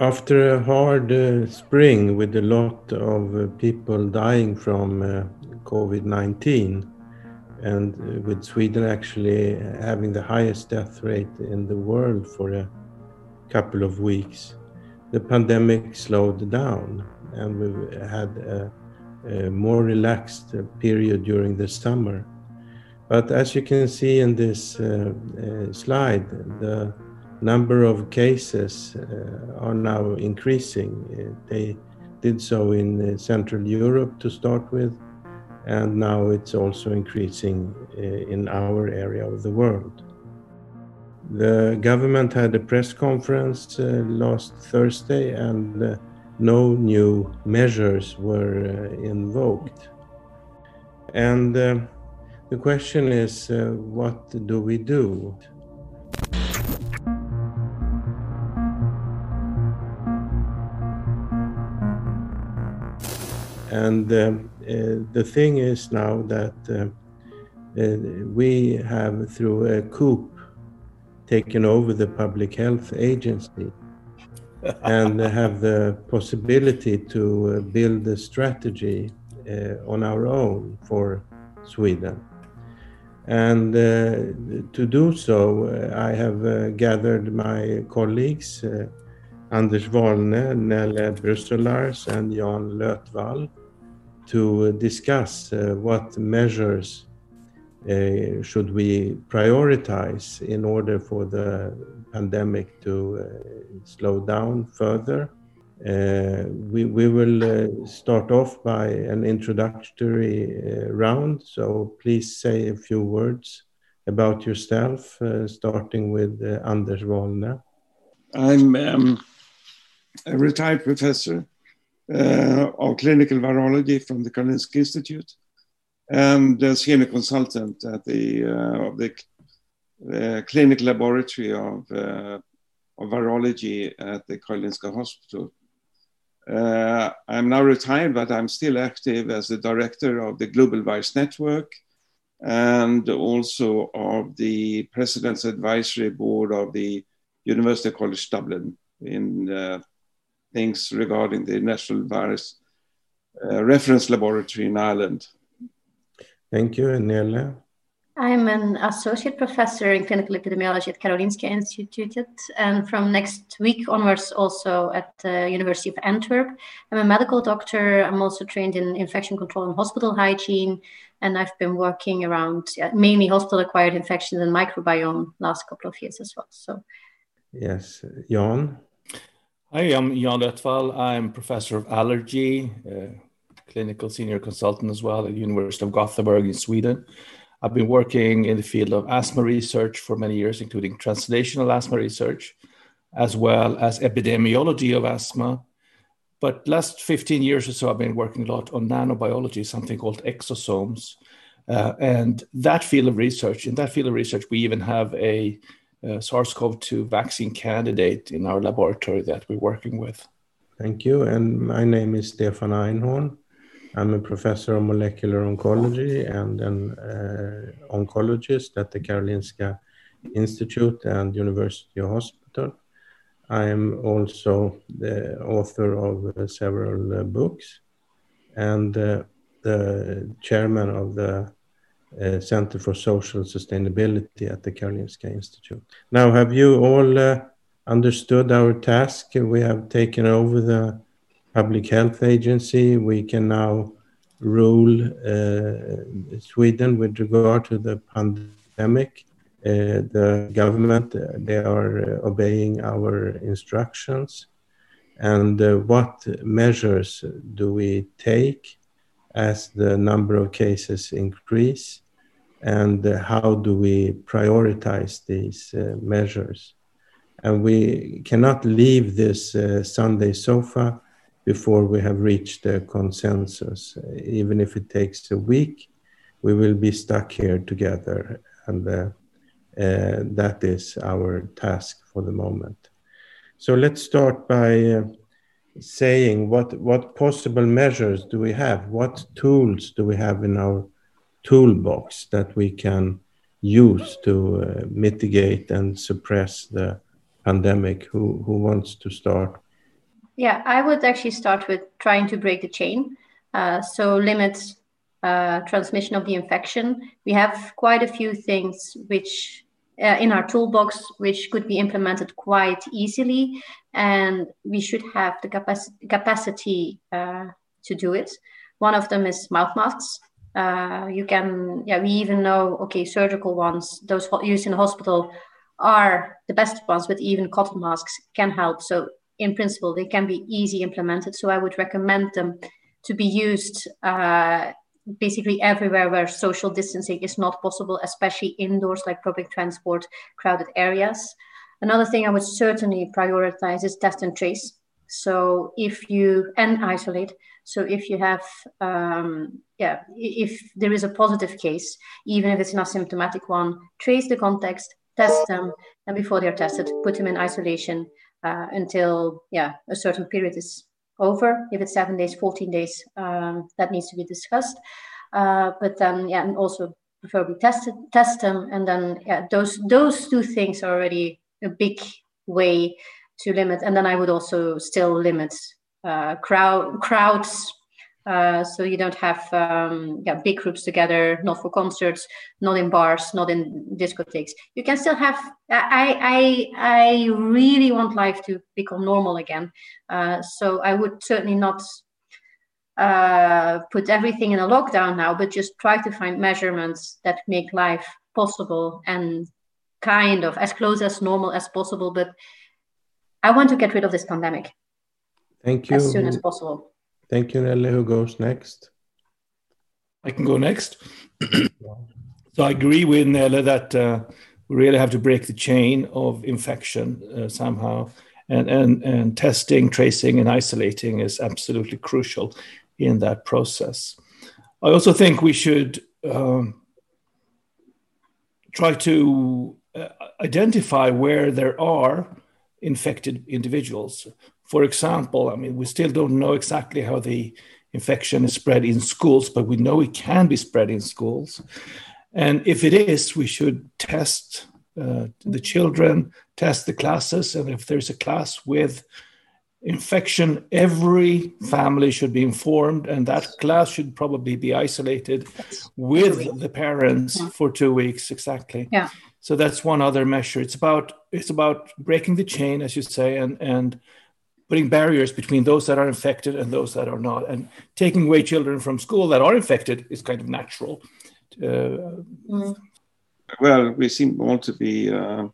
After a hard uh, spring with a lot of uh, people dying from uh, COVID 19, and uh, with Sweden actually having the highest death rate in the world for a couple of weeks, the pandemic slowed down and we had a, a more relaxed period during the summer. But as you can see in this uh, uh, slide, the number of cases uh, are now increasing. Uh, they did so in uh, Central Europe to start with, and now it's also increasing in our area of the world. The government had a press conference uh, last Thursday and uh, no new measures were uh, invoked. And the question is what do we do? And um, uh, the thing is now that uh, uh, we have, through a coup, taken over the Public Health Agency and have the possibility to build a strategy on our own for Sweden. And uh, to do so, uh, I have uh, gathered my colleagues, Anders Vahlne, Nele Brusselaers, and Jan Lötvall, to discuss uh, what measures uh, should we prioritize in order for the pandemic to uh, slow down further. Uh, we, we will uh, start off by an introductory uh, round, so please say a few words about yourself, starting with Anders Vahlne. I'm um, a retired professor uh, of clinical virology from the Karolinska Institute and a senior consultant at the, uh, of the uh, clinical laboratory of, uh, of virology at the Karolinska Hospital. Uh, I'm now retired, but I'm still active as the director of the Global Virus Network and also of the President's Advisory Board of the University College Dublin in uh, things regarding the National Virus uh, Reference Laboratory in Ireland. Thank you, Nele. I'm an associate professor in clinical epidemiology at Karolinska Institute, and from next week onwards, also at the University of Antwerp. I'm a medical doctor. I'm also trained in infection control and hospital hygiene, and I've been working around mainly hospital-acquired infections and microbiome last couple of years as well. So, yes, Jan. Hi, I'm Jan Lötvall. I'm professor of allergy, uh, clinical senior consultant as well at University of Gothenburg in Sweden. I've been working in the field of asthma research for many years, including translational asthma research, as well as epidemiology of asthma. But last 15 years or so, I've been working a lot on nanobiology, something called exosomes. Uh, and that field of research, in that field of research, we even have a uh, SARS-CoV-2 vaccine candidate in our laboratory that we're working with. Thank you. And my name is Stefan Einhorn. I'm a professor of molecular oncology and an uh, oncologist at the Karolinska Institute and University Hospital. I am also the author of uh, several uh, books and uh, the chairman of the uh, Center for Social Sustainability at the Karolinska Institute. Now, have you all uh, understood our task? We have taken over the Public Health Agency. We can now rule uh, Sweden with regard to the pandemic. Uh, the government, uh, they are obeying our instructions. And what measures do we take as the number of cases increase and uh, how do we prioritize these uh, measures? And we cannot leave this uh, sunday sofa before we have reached a consensus. Even if it takes a week we will be stuck here together and uh, uh, that is our task for the moment. So let's start by uh, saying what what possible measures do we have what tools do we have in our toolbox that we can use to uh, mitigate and suppress the pandemic who who wants to start Yeah, I would actually start with trying to break the chain. Uh, so limit uh, transmission of the infection. We have quite a few things which uh, in our toolbox which could be implemented quite easily, and we should have the capac- capacity uh, to do it. One of them is mouth masks. Uh, you can, yeah, we even know, okay, surgical ones, those used in the hospital are the best ones, but even cotton masks can help. So in principle, they can be easy implemented. So I would recommend them to be used uh, basically everywhere where social distancing is not possible, especially indoors, like public transport, crowded areas. Another thing I would certainly prioritize is test and trace. So if you and isolate. So if you have, um, yeah, if there is a positive case, even if it's an asymptomatic one, trace the context, test them, and before they're tested, put them in isolation uh, until yeah a certain period is over. If it's seven days, 14 days, um, that needs to be discussed. Uh, but then, yeah, and also preferably test test them, and then yeah, those those two things are already a big way to limit. And then I would also still limit uh, crowd crowds uh, so you don't have um, yeah, big groups together, not for concerts, not in bars, not in discotheques. You can still have. I I I really want life to become normal again. Uh, so I would certainly not uh, put everything in a lockdown now, but just try to find measurements that make life possible and kind of as close as normal as possible. But I want to get rid of this pandemic. Thank you. As soon as possible. Thank you, Nelly. Who goes next? I can go next. so I agree with Nelly that uh, we really have to break the chain of infection uh, somehow. And, and, and testing, tracing, and isolating is absolutely crucial in that process. I also think we should um, try to identify where there are infected individuals. For example, I mean, we still don't know exactly how the infection is spread in schools, but we know it can be spread in schools. And if it is, we should test uh, the children, test the classes, and if there's a class with infection, every family should be informed, and that class should probably be isolated with the parents for two weeks exactly. Yeah. So that's one other measure. It's about it's about breaking the chain, as you say, and and putting barriers between those that are infected and those that are not. And taking away children from school that are infected is kind of natural. Uh. Well, we seem all to be uh,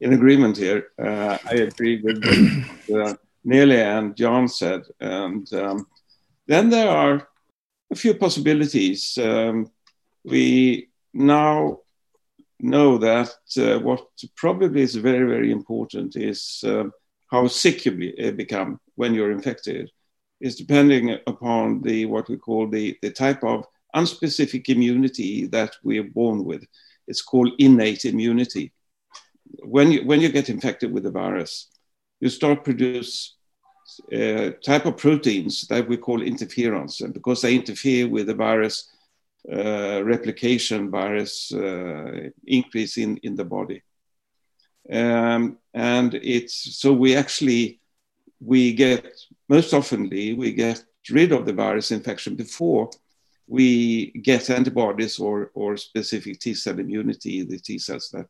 in agreement here. Uh, I agree with what uh, Nelly and John said. And um, then there are a few possibilities. Um, we now know that uh, what probably is very, very important is uh, how sick you uh, become when you're infected is depending upon the what we call the, the type of unspecific immunity that we are born with. It's called innate immunity. When you, when you get infected with the virus, you start produce uh, type of proteins that we call interferons, and because they interfere with the virus replication, virus uh, increase in, in the body. Um, and it's so we actually we get most oftenly we get rid of the virus infection before we get antibodies or or specific T cell immunity, the T cells that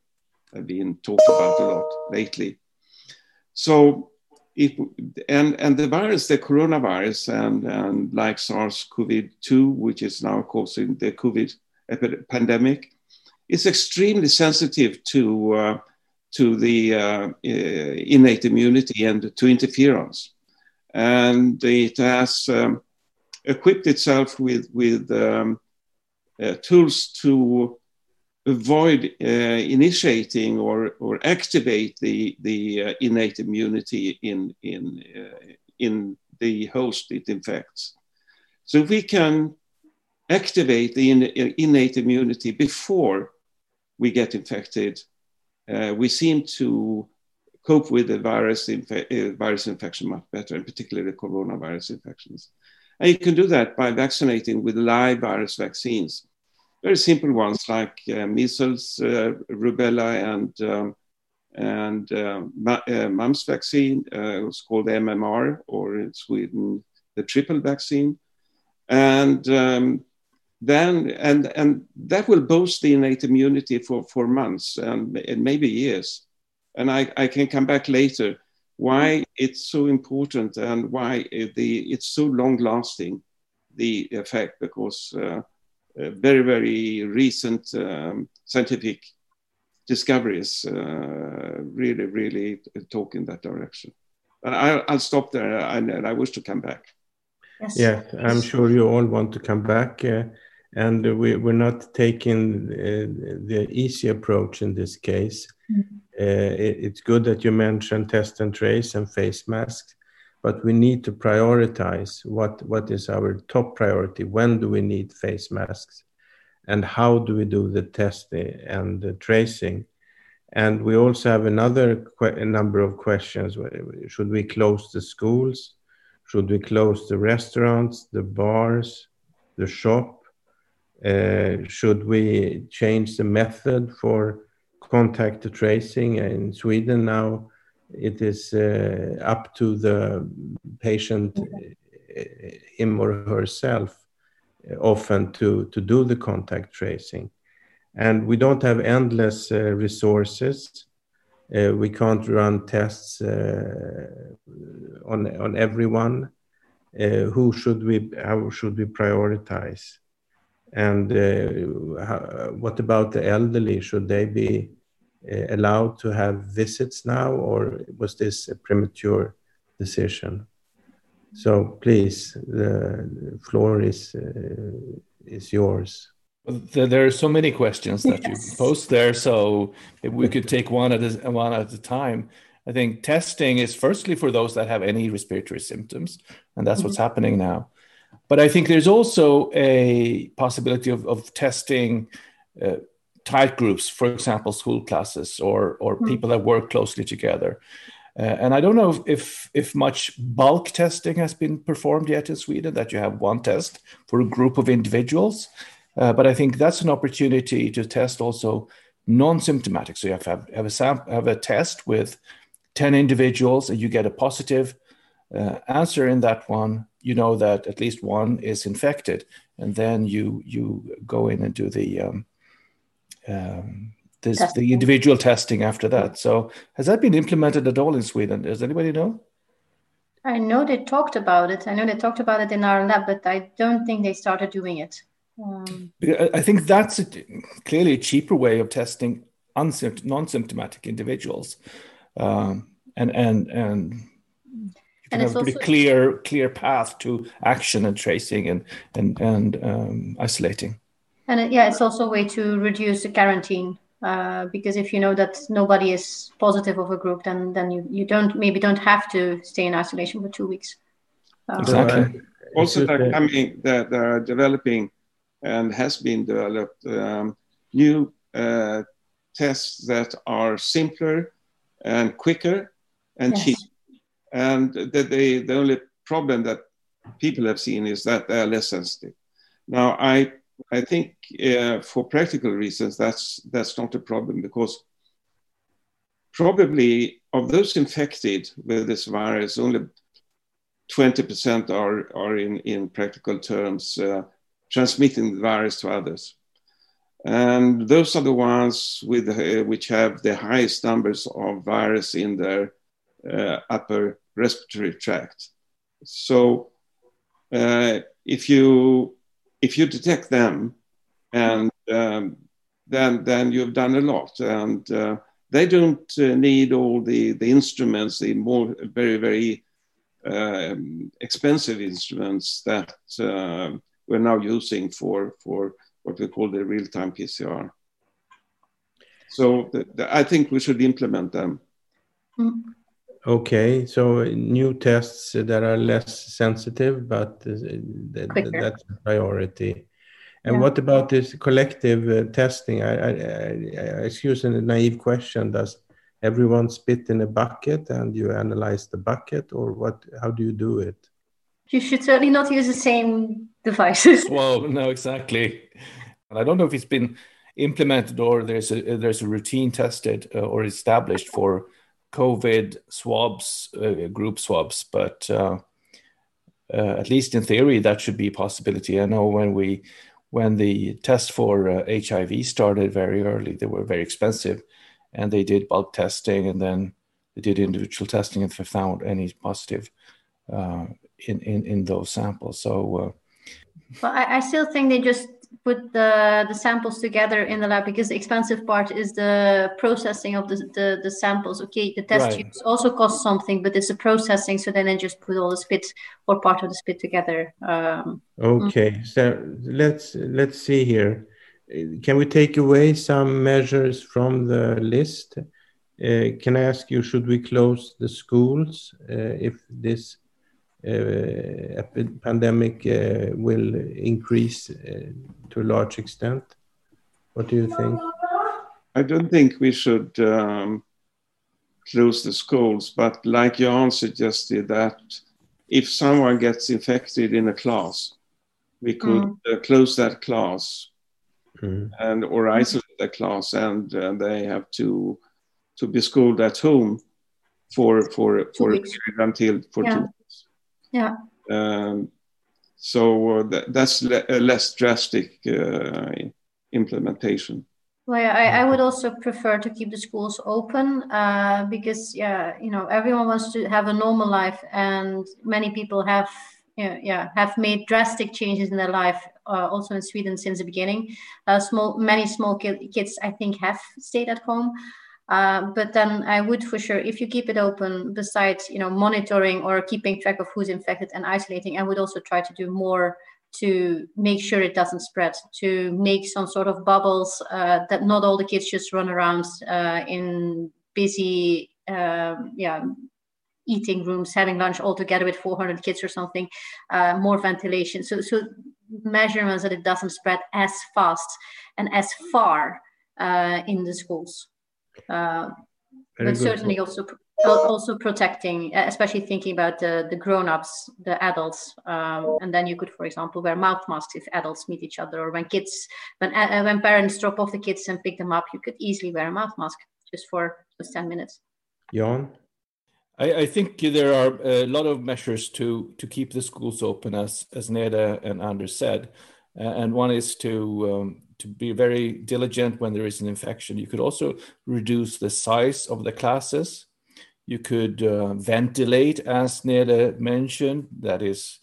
have been talked about a lot lately. So if and and the virus, the coronavirus, and and like SARS-CoV-2, which is now causing the COVID pandemic, is extremely sensitive to uh, to the uh, innate immunity and to interferons. And it has um, equipped itself with, with um, uh, tools to avoid uh, initiating or, or activate the, the uh, innate immunity in, in, uh, in the host it infects. So if we can activate the innate immunity before we get infected, uh, we seem to cope with the virus, inf- uh, virus infection much better, and particularly the coronavirus infections. And you can do that by vaccinating with live virus vaccines. Very simple ones like uh, measles, uh, rubella, and um, and uh, mumps vaccine uh, was called MMR, or in Sweden, the triple vaccine. And um, then, and, and that will boost the innate immunity for, for months and, and maybe years. And I, I can come back later why it's so important and why the, it's so long lasting, the effect, because uh, uh, very, very recent um, scientific discoveries uh, really, really talk in that direction. But I, will stop there and, and, I wish to come back. Yes. Yeah, I'm sure you all want to come back. Uh, and we, we're not taking uh, the easy approach in this case. Mm-hmm. Uh, it, it's good that you mentioned test and trace and face masks, but we need to prioritize what, what is our top priority. When do we need face masks? And how do we do the testing and the tracing? And we also have another que- number of questions. Should we close the schools? Should we close the restaurants, the bars, the shop? Uh, should we change the method for contact tracing? In Sweden now, it is uh, up to the patient, uh, him or herself, often to, to do the contact tracing. And we don't have endless uh, resources. Uh, we can't run tests uh, on, on everyone. who should we, how should we prioritize? And how, what about the elderly? Should they be allowed to have visits now, or was this a premature decision? So please, the floor is uh, is yours. There are so many questions that yes. you post there, so if we could take one at a, one at a time. I think testing is firstly for those that have any respiratory symptoms, and that's mm-hmm. what's happening now. But I think there's also a possibility of, of testing uh, tight groups, for example, school classes or or mm-hmm. people that work closely together. Uh, and I don't know if, if, if much bulk testing has been performed yet in Sweden. That you have one test for a group of individuals, uh, but I think that's an opportunity to test also non-symptomatic. So you have have, have a sam- have a test with ten individuals, and you get a positive uh, answer in that one. You know that at least one is infected, and then you you go in and do the um, um, there's testing. the individual testing after that. So has that been implemented at all in Sweden? Does anybody know? I know they talked about it. I know they talked about it in our lab, but I don't think they started doing it. Um, I think that's a, clearly a cheaper way of testing unsympt- non-symptomatic individuals, um, and and and and have a pretty clear clear path to action and tracing and and and um, isolating. And it, yeah, it's also a way to reduce the quarantine uh, because if you know that nobody is positive of a group, then then you, you don't maybe don't have to stay in isolation for two weeks. Uh, exactly. Also, they're coming, they're, they're, developing and has been developed um, new uh, tests that are simpler and quicker and yes. cheap. And the, the, the only problem that people have seen is that they are less sensitive. Now, I I think uh, for practical reasons, that's that's not a problem because probably of those infected with this virus, only 20% are, are in, in practical terms uh, transmitting the virus to others. And those are the ones with, uh, which have the highest numbers of virus in their uh, upper respiratory tract. So uh, if you if you detect them, and um, then then you've done a lot, and uh, they don't uh, need all the the instruments, the more very very um, expensive instruments that uh, we're now using for for what we call the real time PCR. So the, the, I think we should implement them. Mm. Okay, so new tests that are less sensitive, but uh, that's a priority. And yeah. what about this collective uh, testing? I, I, I, excuse a naive question. Does everyone spit in a bucket and you analyze the bucket, or what? How do you do it? You should certainly not use the same devices. well, no, exactly. And I don't know if it's been implemented or there's a there's a routine tested uh, or established for COVID swabs, uh, group swabs, but uh, uh at least in theory that should be a possibility. I know when we when the test for HIV uh, started very early, they were very expensive, and they did bulk testing and then they did individual testing and they found any positive uh, in, in in those samples. So. well, I, I still think they just put the the samples together in the lab because the expensive part is the processing of the the, the samples okay the test right. tubes also cost something but it's the processing so then they just put all the spit or part of the spit together um, okay mm. so let's let's see here can we take away some measures from the list uh, can i ask you should we close the schools uh, if this pandemic uh, will increase uh, to a large extent? What do you think? I don't think we should um, close the schools, but like Jan suggested, that if someone gets infected in a class, we could mm. uh, close that class mm. and or isolate the class, and uh, they have to to be schooled at home for for for until for yeah. two yeah. Um, so uh, that, that's le- a less drastic uh, implementation. Well, I, I, would also prefer to keep the schools open uh, because, yeah, you know, everyone wants to have a normal life, and many people have, yeah, yeah have made drastic changes in their life. Uh, also in Sweden since the beginning, uh, small many small kids I think have stayed at home. Uh, but then I would for sure, if you keep it open, besides you know monitoring or keeping track of who's infected and isolating, I would also try to do more to make sure it doesn't spread. To make some sort of bubbles uh, that not all the kids just run around uh, in busy, um, yeah, eating rooms, having lunch all together with 400 kids or something. Uh, more ventilation. So so measurements that it doesn't spread as fast and as far uh, in the schools. Uh, but certainly also also protecting, especially thinking about the, the grown-ups, the adults, um, and then you could, for example, wear mouth masks if adults meet each other, or when kids, when uh, when parents drop off the kids and pick them up, you could easily wear a mouth mask just for just ten minutes. Jan, I, I think there are a lot of measures to to keep the schools open, as as Neda and Anders said, uh, and one is to um, to be very diligent when there is an infection. You could also reduce the size of the classes. You could uh, ventilate, as Neda mentioned, that is,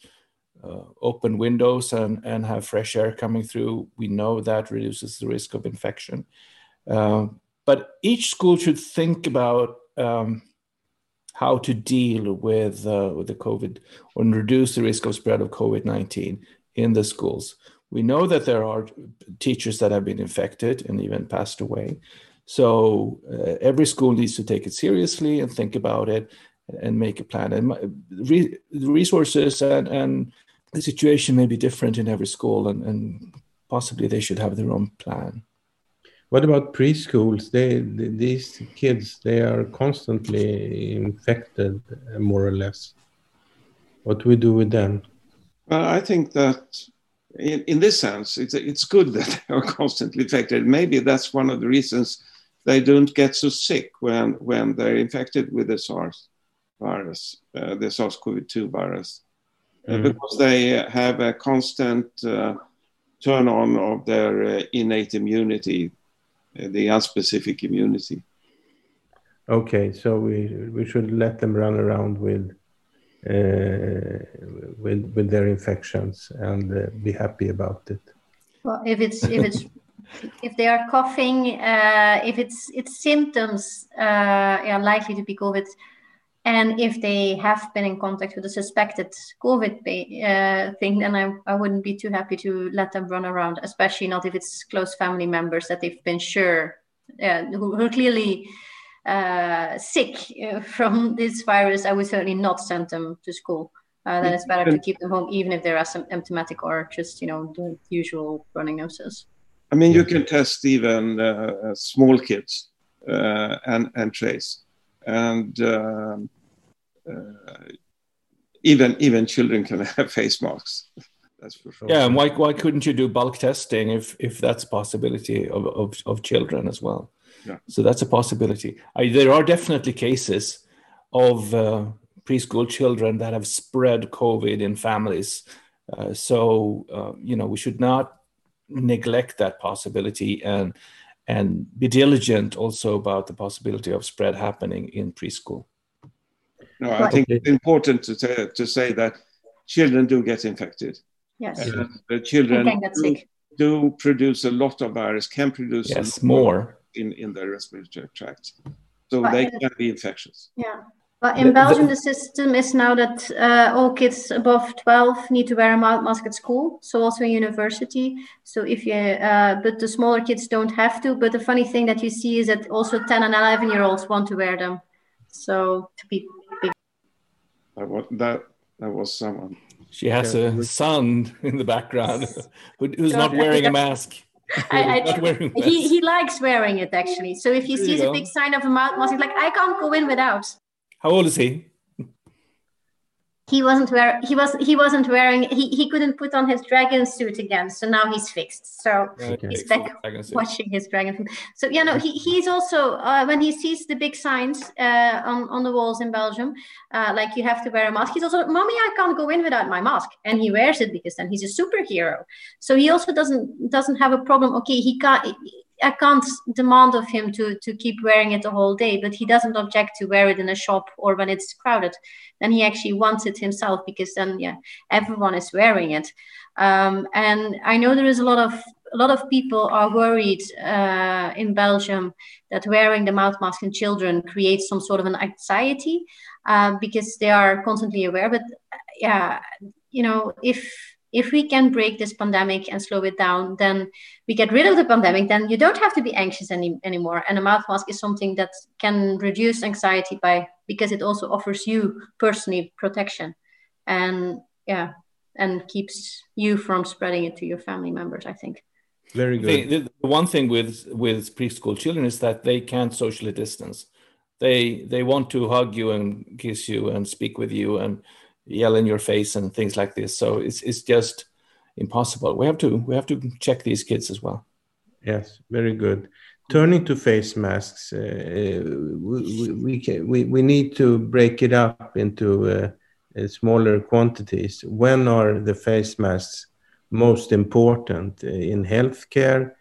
uh, open windows and, and have fresh air coming through. We know that reduces the risk of infection. Uh, but each school should think about um, how to deal with, uh, with the COVID and reduce the risk of spread of COVID 19 in the schools. We know that there are teachers that have been infected and even passed away. So uh, every school needs to take it seriously and think about it and make a plan. And re- resources and, and the situation may be different in every school, and, and possibly they should have their own plan. What about preschools? They, they, these kids, they are constantly infected, more or less. What do we do with them? Well, I think that in, in this sense, it's, it's good that they are constantly infected. Maybe that's one of the reasons they don't get so sick when, when they're infected with the SARS virus, uh, the SARS-CoV-2 virus, uh, mm. because they have a constant uh, turn on of their uh, innate immunity, uh, the unspecific immunity. Okay, so we we should let them run around with with with their infections and uh, be happy about it. Well, if it's if it's if they are coughing, uh, if it's it's symptoms, uh, are likely to be COVID and if they have been in contact with a suspected COVID uh, thing, then I, I wouldn't be too happy to let them run around, especially not if it's close family members that they've been sure, uh, who, who, clearly uh, sick uh, from this virus, I would certainly not send them to school. Uh, then it's better to keep them home, even if they're asymptomatic or just, you know, the usual running noses. I mean, you can test even uh, small kids uh, and and trace, and um, uh, even even children can have face masks. That's for sure. Yeah, and why why couldn't you do bulk testing if if that's possibility of of, of children as well? Yeah. So that's a possibility. I, there are definitely cases of uh, preschool children that have spread COVID in families. Uh, so uh, you know we should not neglect that possibility and and be diligent also about the possibility of spread happening in preschool. No, I think it's important to, say, to say that children do get infected. Yes. And the children They can get do, do produce a lot of virus, can produce Yes, lot more. In, in the respiratory tract. So But they in- can be infectious. Yeah. But in the- Belgium, the system is now that uh, all kids above 12 need to wear a ma- mask at school. So also in university. So if you, uh, but the smaller kids don't have to. But the funny thing that you see is that also 10 and 11 year olds want to wear them. So to be big. That was, that, that was someone. She has a son in the background who, who's So not wearing a mask. I, I, he, he likes wearing it actually. So if he There sees a big sign of a mouth mask, he's like, I can't go in without. How old is he? He wasn't wearing he was he wasn't wearing he, he couldn't put on his dragon suit again so now he's fixed. So Okay. He's back I can see. watching his dragon so yeah no he, he's also uh, when he sees the big signs uh, on, on the walls in belgium uh, like you have to wear a mask he's also mommy i can't go in without my mask. And he wears it because then he's a superhero. So he also doesn't doesn't have a problem. Okay he can't I can't demand of him to to keep wearing it the whole day, but he doesn't object to wear it in a shop or when it's crowded. Then he actually wants it himself because then yeah, everyone is wearing it. Um, and I know there is a lot of a lot of people are worried uh, in Belgium that wearing the mouth mask in children creates some sort of an anxiety uh, because they are constantly aware. But uh, yeah, you know, if if we can break this pandemic and slow it down, then we get rid of the pandemic. Then you don't have to be anxious any, anymore. And a mouth mask is something that can reduce anxiety by because it also offers you personally protection, and yeah, and keeps you from spreading it to your family members. I think. Very The, good. the, the one thing with with preschool children is that they can't socially distance. They they want to hug you and kiss you and speak with you and yell in your face and things like this. So it's it's just impossible. We have to we have to check these kids as well. Yes, very good. Turning to face masks, uh, we, we, we, can, we, we need to break it up into uh, uh, smaller quantities. When are the face masks most important uh, in healthcare,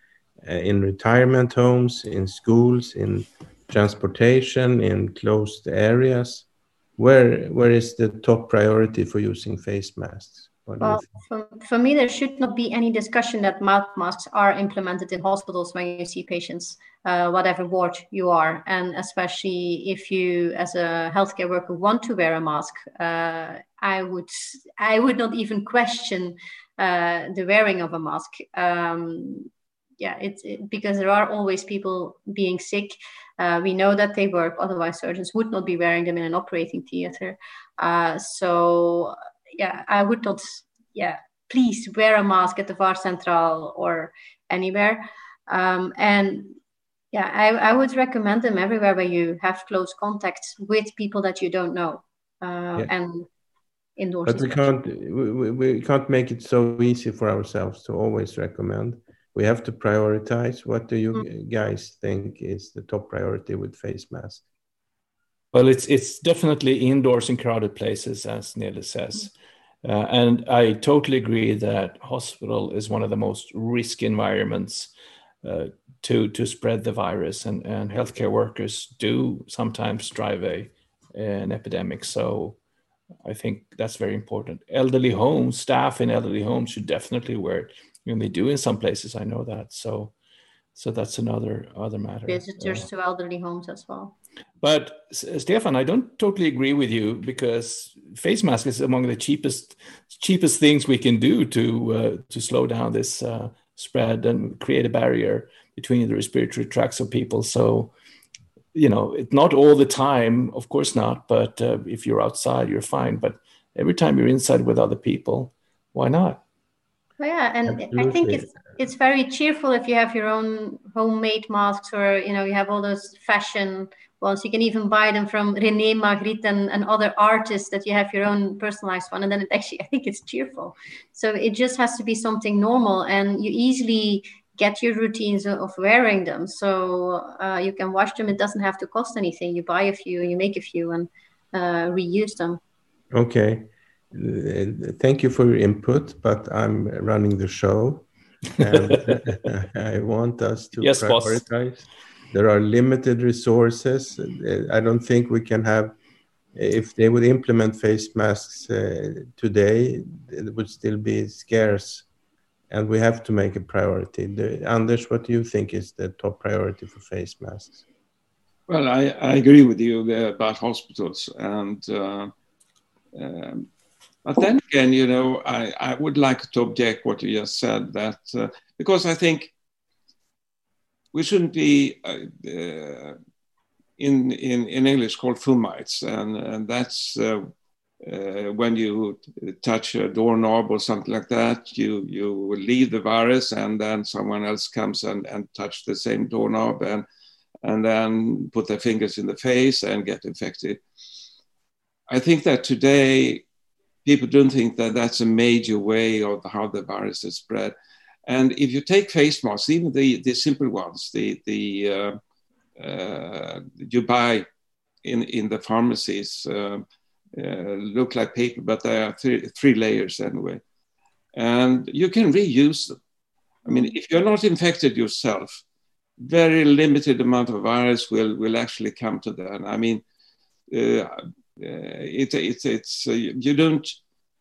uh, in retirement homes, in schools, in transportation, in closed areas? Where, where is the top priority for using face masks? What do you Well, for, for me, there should not be any discussion that mouth masks are implemented in hospitals when you see patients, uh, whatever ward you are. And especially if you, as a healthcare worker, want to wear a mask, uh, I would I would not even question uh, the wearing of a mask. Um, yeah, it's it, because there are always people being sick. Uh, we know that they work, otherwise surgeons would not be wearing them in an operating theater. Uh, so yeah, I would not, yeah, please wear a mask at the vårdcentral or anywhere. Um, and yeah, I, I would recommend them everywhere where you have close contact with people that you don't know uh, Yeah. and indoors. But we can't we, we- we can't make it so easy for ourselves to always recommend. We have to prioritize. What do you guys think is the top priority with face masks? Well, it's it's definitely indoors in crowded places, as Nele says, uh, and I totally agree that hospital is one of the most risky environments uh, to to spread the virus, and and healthcare workers do sometimes drive a an epidemic. So I think that's very important. Elderly homes, staff in elderly homes should definitely wear it, and they do in some places. I know that. So so that's another other matter. visitors Uh, to elderly homes as well. but Stefan, I don't totally agree with you because face mask is among the cheapest cheapest things we can do to uh, to slow down this uh, spread and create a barrier between the respiratory tracts of people. So, you know, it, not all the time, of course not. But uh, if you're outside, you're fine. But every time you're inside with other people, why not? Oh, yeah, and I think it's it's very cheerful if you have your own homemade masks or you know you have all those fashion ones. You can even buy them from René Magritte and, and other artists that you have your own personalized one. And then it actually, I think it's cheerful. So it just has to be something normal and you easily get your routines of wearing them. So uh, you can wash them. It doesn't have to cost anything. You buy a few, you make a few and uh, reuse them. Okay. Uh, thank you for your input, but I'm running the show. and I want us to yes, prioritize. Boss. There are limited resources. I don't think we can have, if they would implement face masks uh, today, it would still be scarce. And we have to make a priority. The, Anders, what do you think is the top priority for face masks? Well, I, I agree with you about hospitals. And uh, um, but then again, you know, I, I would like to object what you just said that uh, because I think we shouldn't be uh, uh, in, in, in English called fomites, and, and that's uh, uh, when you touch a doorknob or something like that, you, you leave the virus, and then someone else comes and, and touch the same doorknob and, and then put their fingers in the face and get infected. I think that today people don't think that that's a major way of how the virus is spread. And if you take face masks, even the, the simple ones, the, the uh, uh, you buy in, in the pharmacies, uh, uh, look like paper, but they are three, three layers anyway. And you can reuse them. I mean, if you're not infected yourself, very limited amount of virus will, will actually come to that. I mean, uh, it, it, it's, you don't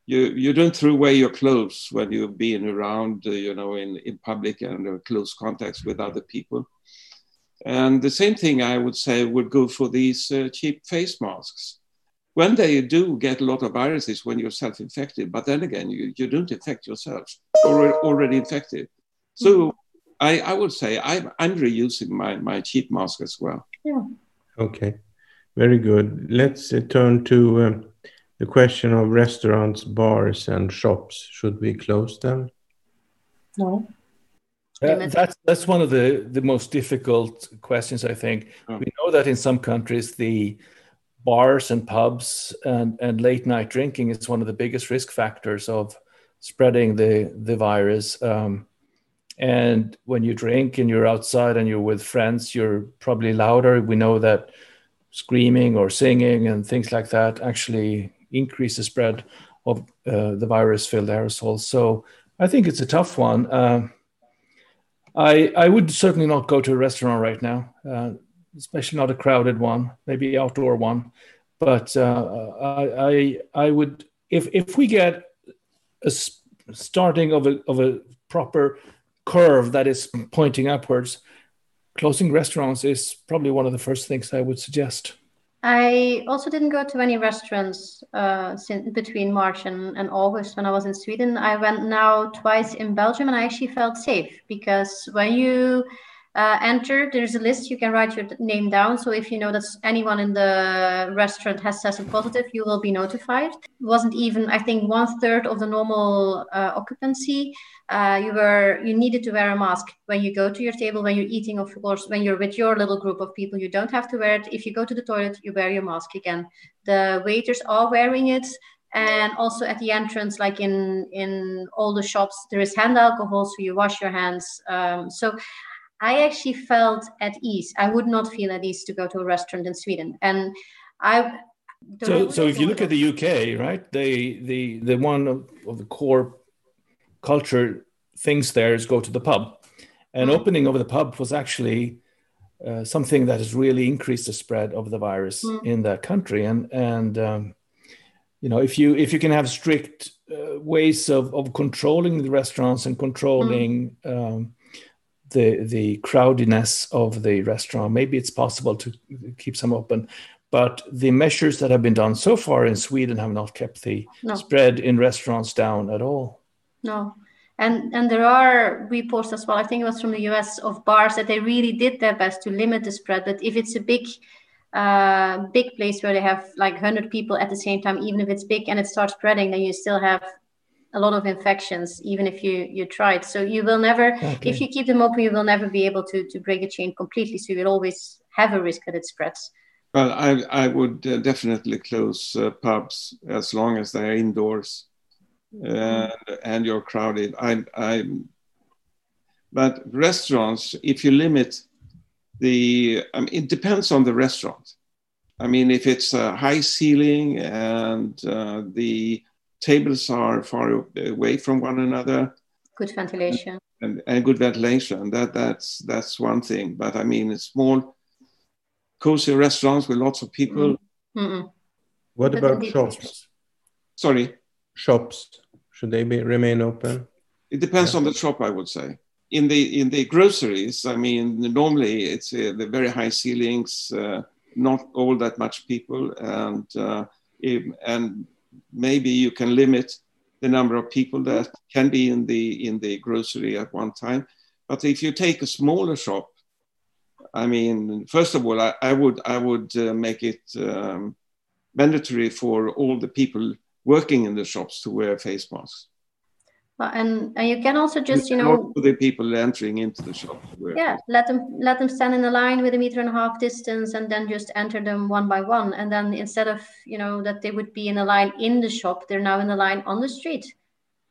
you you don't throw away your clothes when you've been around, uh, you know, in in public and uh, close contacts with other people. And the same thing I would say would go for these uh, cheap face masks. When they do get a lot of viruses when you're self-infected, but then again, you, you don't infect yourself, or already infected. So I, I would say I'm, I'm reusing my, my cheap mask as well. Yeah. Okay, very good. Let's uh, turn to um, the question of restaurants, bars, and shops. Should we close them? No. Uh, that's that's one of the the most difficult questions. I think oh. we know that in some countries the bars and pubs and and late night drinking is one of the biggest risk factors of spreading the the virus. Um, and when you drink and you're outside and you're with friends, you're probably louder. We know that screaming or singing and things like that actually increase the spread of uh, the virus-filled aerosols. So I think it's a tough one. Uh, I I would certainly not go to a restaurant right now, uh, especially not a crowded one, maybe outdoor one. But uh, I, I I would if if we get a starting of a of a proper curve that is pointing upwards, closing restaurants is probably one of the first things I would suggest. I also didn't go to any restaurants uh, since between March and, and August when I was in Sweden. I went now twice in Belgium and I actually felt safe because when you uh, enter, there's a list. You can write your name down. So if you know that anyone in the restaurant has tested positive, you will be notified. It wasn't even, I think, one third of the normal uh, occupancy. Uh, you were you needed to wear a mask when you go to your table when you're eating of course when you're with your little group of people you don't have to wear it. If you go to the toilet you wear your mask again. The waiters are wearing it. And also at the entrance like in in all the shops there is hand alcohol so you wash your hands um, so i actually felt at ease i would not feel at ease to go to a restaurant in sweden and i so, so if you look at the UK, right, they the the one of, of the core culture things there is go to the pub. And mm. opening of the pub was actually uh, something that has really increased the spread of the virus mm. in that country. And and um, you know, if you if you can have strict uh, ways of of controlling the restaurants and controlling mm. um, the the crowdiness of the restaurant, maybe it's possible to keep some open. But the measures that have been done so far in Sweden have not kept the no. spread in restaurants down at all. No. And and there are reports as well. I think it was from the US of bars that they really did their best to limit the spread. But if it's a big uh, big place where they have like 100 people at the same time, even if it's big and it starts spreading, then you still have a lot of infections, even if you you try it. So you will never, if you keep them open, you will never be able to to break a chain completely. So you will always have a risk that it spreads. Well, I, I would uh, definitely close uh, pubs as long as they're indoors uh, and you're crowded. I, I, but restaurants, if you limit the, I mean, it depends on the restaurant. I mean, if it's a high ceiling and uh, the tables are far away from one another, good ventilation, and, and good ventilation, that that's that's one thing. But I mean, small cozy restaurants with lots of people. Mm-mm. What But about shops? Sorry, Shops, should they be remain open? it depends Yeah. on the shop, I would say. In the in the groceries, I mean, normally it's uh, the very high ceilings, uh, not all that much people, and uh, if- and maybe you can limit the number of people that can be in the in the grocery at one time. But if you take a smaller shop, I mean, first of all, I, I would I would uh, make it um, mandatory for all the people working in the shops to wear face masks. And and you can also just you know the people entering into the shop. yeah let them let them stand in a line with a meter and a half distance and then just enter them one by one. And then instead of you know that they would be in a line in the shop they're now in a line on the street.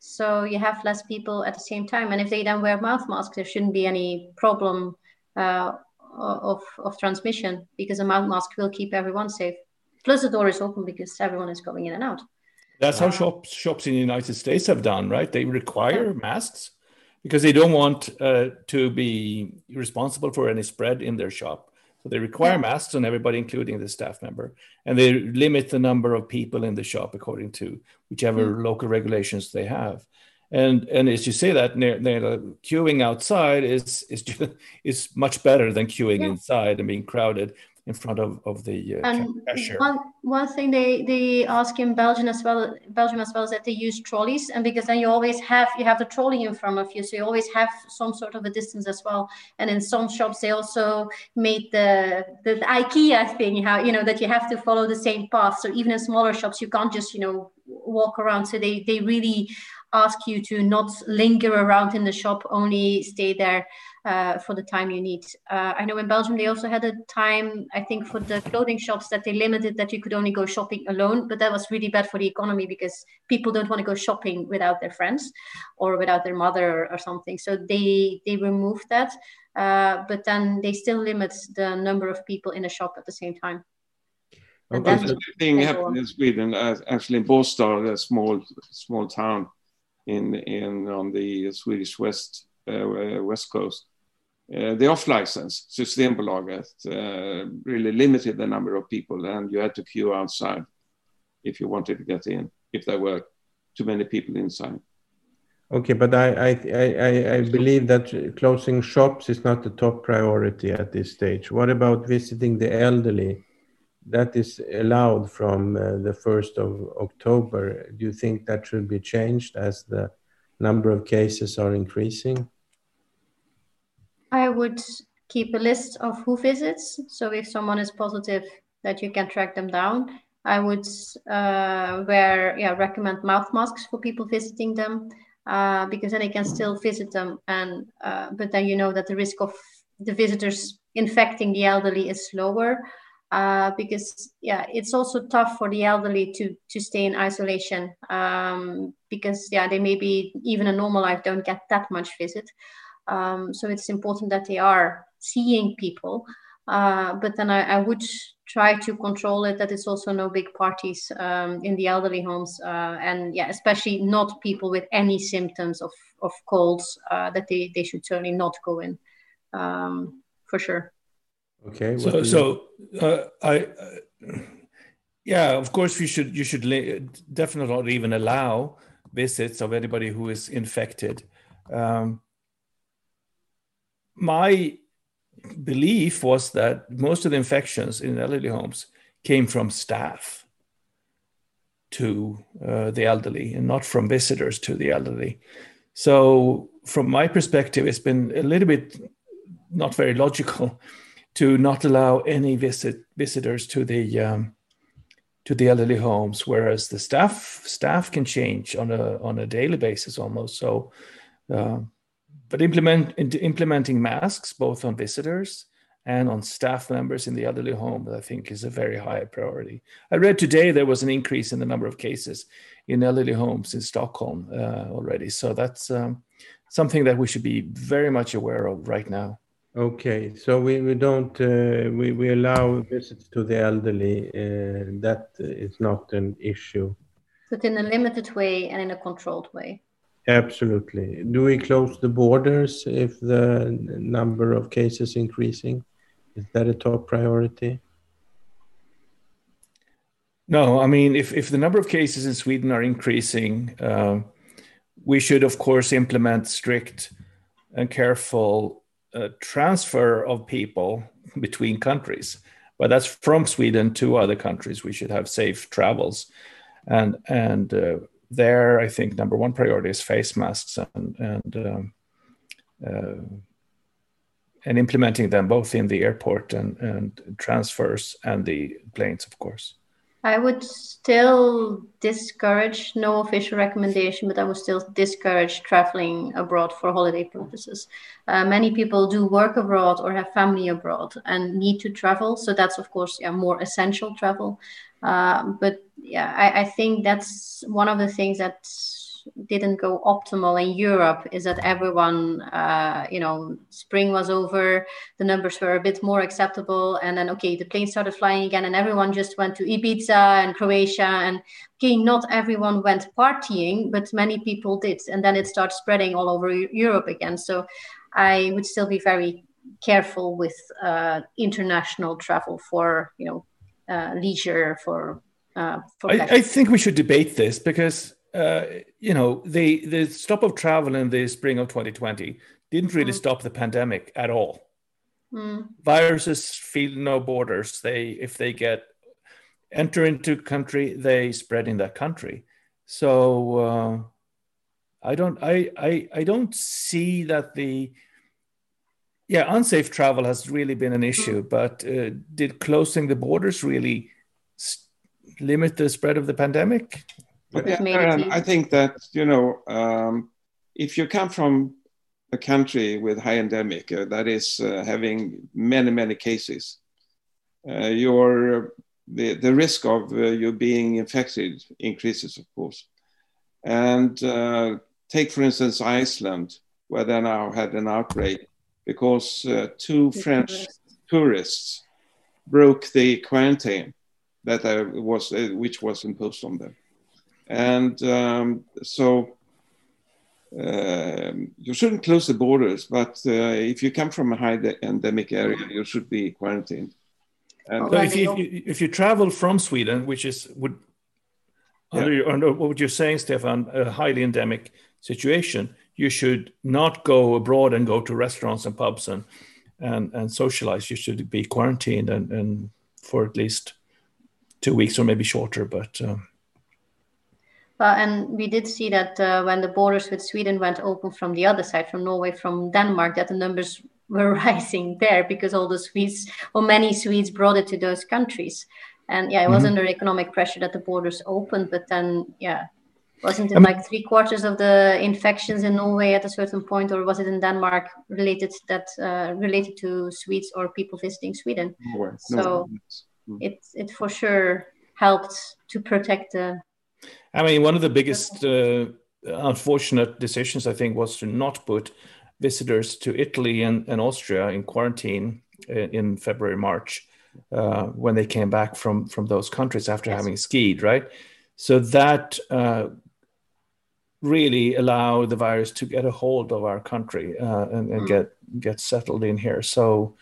So you have less people at the same time. And if they then wear mouth masks there shouldn't be any problem uh, of, of transmission because a mouth mask will keep everyone safe. Plus the door is open because everyone is going in and out That's how shops shops in the United States have done, right? They require masks because they don't want uh, to be responsible for any spread in their shop. So they require masks on everybody, including the staff member, and they limit the number of people in the shop according to whichever local regulations they have. And and as you say that, near, near the queuing outside is is ju- is much better than queuing Yeah. inside and being crowded in front of of the uh, And cashier. one one thing they they ask in Belgium as well, Belgium as well, is that they use trolleys, and because then you always have you have the trolley in front of you, so you always have some sort of a distance as well. And in some shops, they also made the the IKEA thing, how you know that you have to follow the same path. So even in smaller shops, you can't just you know walk around. So they they really ask you to not linger around in the shop, only stay there uh, for the time you need. Uh, I know in Belgium they also had a time, I think, for the clothing shops that they limited that you could only go shopping alone, but that was really bad for the economy because people don't want to go shopping without their friends or without their mother or, or something. So they they removed that, uh, but then they still limit the number of people in a shop at the same time. Okay, then- so- thing happened in Sweden, actually in Båstad, a small small town in in on the Swedish west uh, west coast. Uh, the off license Systembolaget uh, really limited the number of people, and you had to queue outside if you wanted to get in. If there were too many people inside. Okay, but I, I, I, I- I believe that closing shops is not the top priority at this stage. What about visiting the elderly? That is allowed from uh, the 1st of October. Do you think that should be changed as the number of cases are increasing? I would keep a list of who visits. So if someone is positive, that you can track them down. I would uh, wear, yeah, recommend mouth masks for people visiting them uh, because then they can still visit them. And uh, but then you know that the risk of the visitors infecting the elderly is lower. Uh, because yeah, it's also tough for the elderly to to stay in isolation um, because yeah, they maybe even a normal life don't get that much visit. Um, so it's important that they are seeing people. Uh, but then I, I would try to control it that it's also no big parties um, in the elderly homes. Uh, and yeah, especially not people with any symptoms of, of colds uh, that they, they should certainly not go in um, for sure. Okay. So, you- so uh, I, uh, yeah, of course, you should you should definitely not even allow visits of anybody who is infected. Um, my belief was that most of the infections in elderly homes came from staff to uh, the elderly and not from visitors to the elderly. So, from my perspective, it's been a little bit not very logical to not allow any visit visitors to the um, to the elderly homes, whereas the staff staff can change on a on a daily basis almost. So, uh, but implement implementing masks both on visitors and on staff members in the elderly home I think is a very high priority. I read today there was an increase in the number of cases in elderly homes in Stockholm uh, already. So that's um, something that we should be very much aware of right now. Okay, so we, we don't uh, we, we allow visits to the elderly. Uh, that is not an issue. But in a limited way and in a controlled way. Absolutely. Do we close the borders if the number of cases increasing? Is that a top priority? No, I mean, if, if the number of cases in Sweden are increasing, uh, we should, of course, implement strict and careful uh, transfer of people between countries. But that's from Sweden to other countries. We should have safe travels, and and uh, there, I think number one priority is face masks and and um, uh, and implementing them both in the airport and and transfers and the planes, of course. I would still discourage, no official recommendation, but I would still discourage traveling abroad for holiday purposes. Uh, many people do work abroad or have family abroad and need to travel. So that's, of course, yeah, more essential travel. Uh, but yeah, I, I think that's one of the things that didn't go optimal in Europe is that everyone, uh, you know, spring was over, the numbers were a bit more acceptable, and then okay, the plane started flying again, and everyone just went to Ibiza and Croatia, and okay, not everyone went partying, but many people did, and then it starts spreading all over Europe again. So I would still be very careful with uh, international travel for you know leisure for. Uh, for I, I think we should debate this because uh, you know, the the stop of travel in the spring of 2020 didn't really mm. stop the pandemic at all. Mm. Viruses feel no borders. They if they get enter into country, they spread in that country. So uh, I don't I, I I don't see that the yeah unsafe travel has really been an issue. Mm. But uh, did closing the borders really limit the spread of the pandemic? But yeah, I think that you know, um, if you come from a country with high endemic uh, that is uh, having many many cases, uh, your the, the risk of uh, you being infected increases, of course. And uh, take for instance Iceland, where they now had an outbreak because uh, two French tourists broke the quarantine that was which was imposed on them. And um, so uh, you shouldn't close the borders, but uh, if you come from a high endemic area, you should be quarantined. And so if you if you travel from Sweden, which is would under, yeah. under what you're saying, Stefan, a highly endemic situation, you should not go abroad and go to restaurants and pubs and and, and socialize. You should be quarantined and, and for at least two weeks or maybe shorter. But um, uh, and we did see that uh, when the borders with Sweden went open from the other side, from Norway, from Denmark, that the numbers were rising there because all the Swedes, or many Swedes, brought it to those countries. And yeah, it was mm-hmm. under economic pressure that the borders opened. But then, yeah, wasn't it like three quarters of the infections in Norway at a certain point, or was it in Denmark related that uh, related to Swedes or people visiting Sweden? Norway. So Norway. Mm. it it for sure helped to protect the I mean, one of the biggest uh, unfortunate decisions, I think, was to not put visitors to Italy and, and Austria in quarantine in, in February, March, uh, when they came back from, from those countries after yes. having skied, right? So that uh, really allow the virus to get a hold of our country uh, and, and mm. get get settled in here. So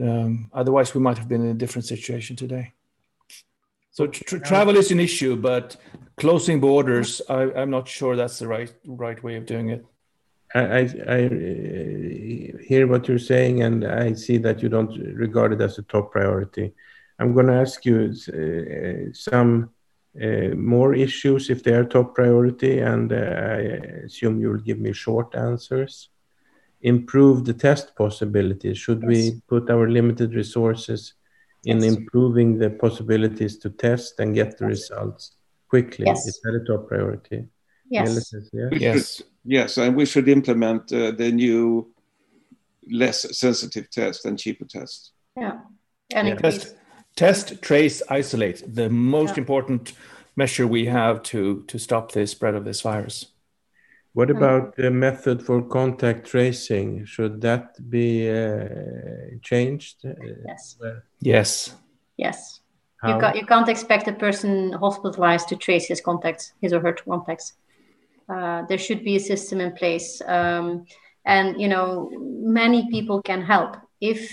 um, otherwise, we might have been in a different situation today. So tra- travel is an issue, but closing borders, I, am not sure that's the right right way of doing it. I, I, I, hear what you're saying, and I see that you don't regard it as a top priority. I'm going to ask you uh, some uh, more issues if they are top priority, and uh, I assume you will give me short answers. Improve the test possibilities. Should yes. we put our limited resources in yes. improving the possibilities to test and get the results quickly. Yes. Is that a top priority? Yes. Yeah? Yes. Yes, and we should implement uh, the new less sensitive test and cheaper test. Yeah. And yeah. Test, test, trace, isolate. The most yeah. important measure we have to to stop the spread of this virus. What mm-hmm. about the method for contact tracing? Should that be uh, changed? Yes. yes. Yes. You, ca- you can't expect a person hospitalized to trace his contacts, his or her contacts. Uh, there should be a system in place. Um, and, you know, many people can help. If,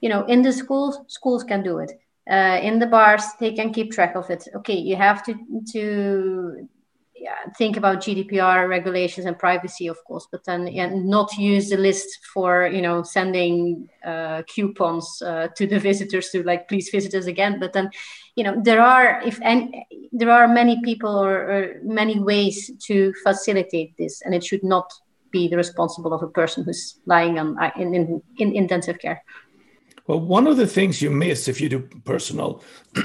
you know, in the schools, schools can do it. Uh, in the bars, they can keep track of it. Okay, you have to, to think about GDPR regulations and privacy, of course, but then and not use the list for you know sending uh, coupons uh, to the visitors to like please visit us again. But then you know there are if and there are many people or, or many ways to facilitate this, and it should not be the responsible of a person who's lying on in, in, in intensive care. Well, one of the things you miss if you do personal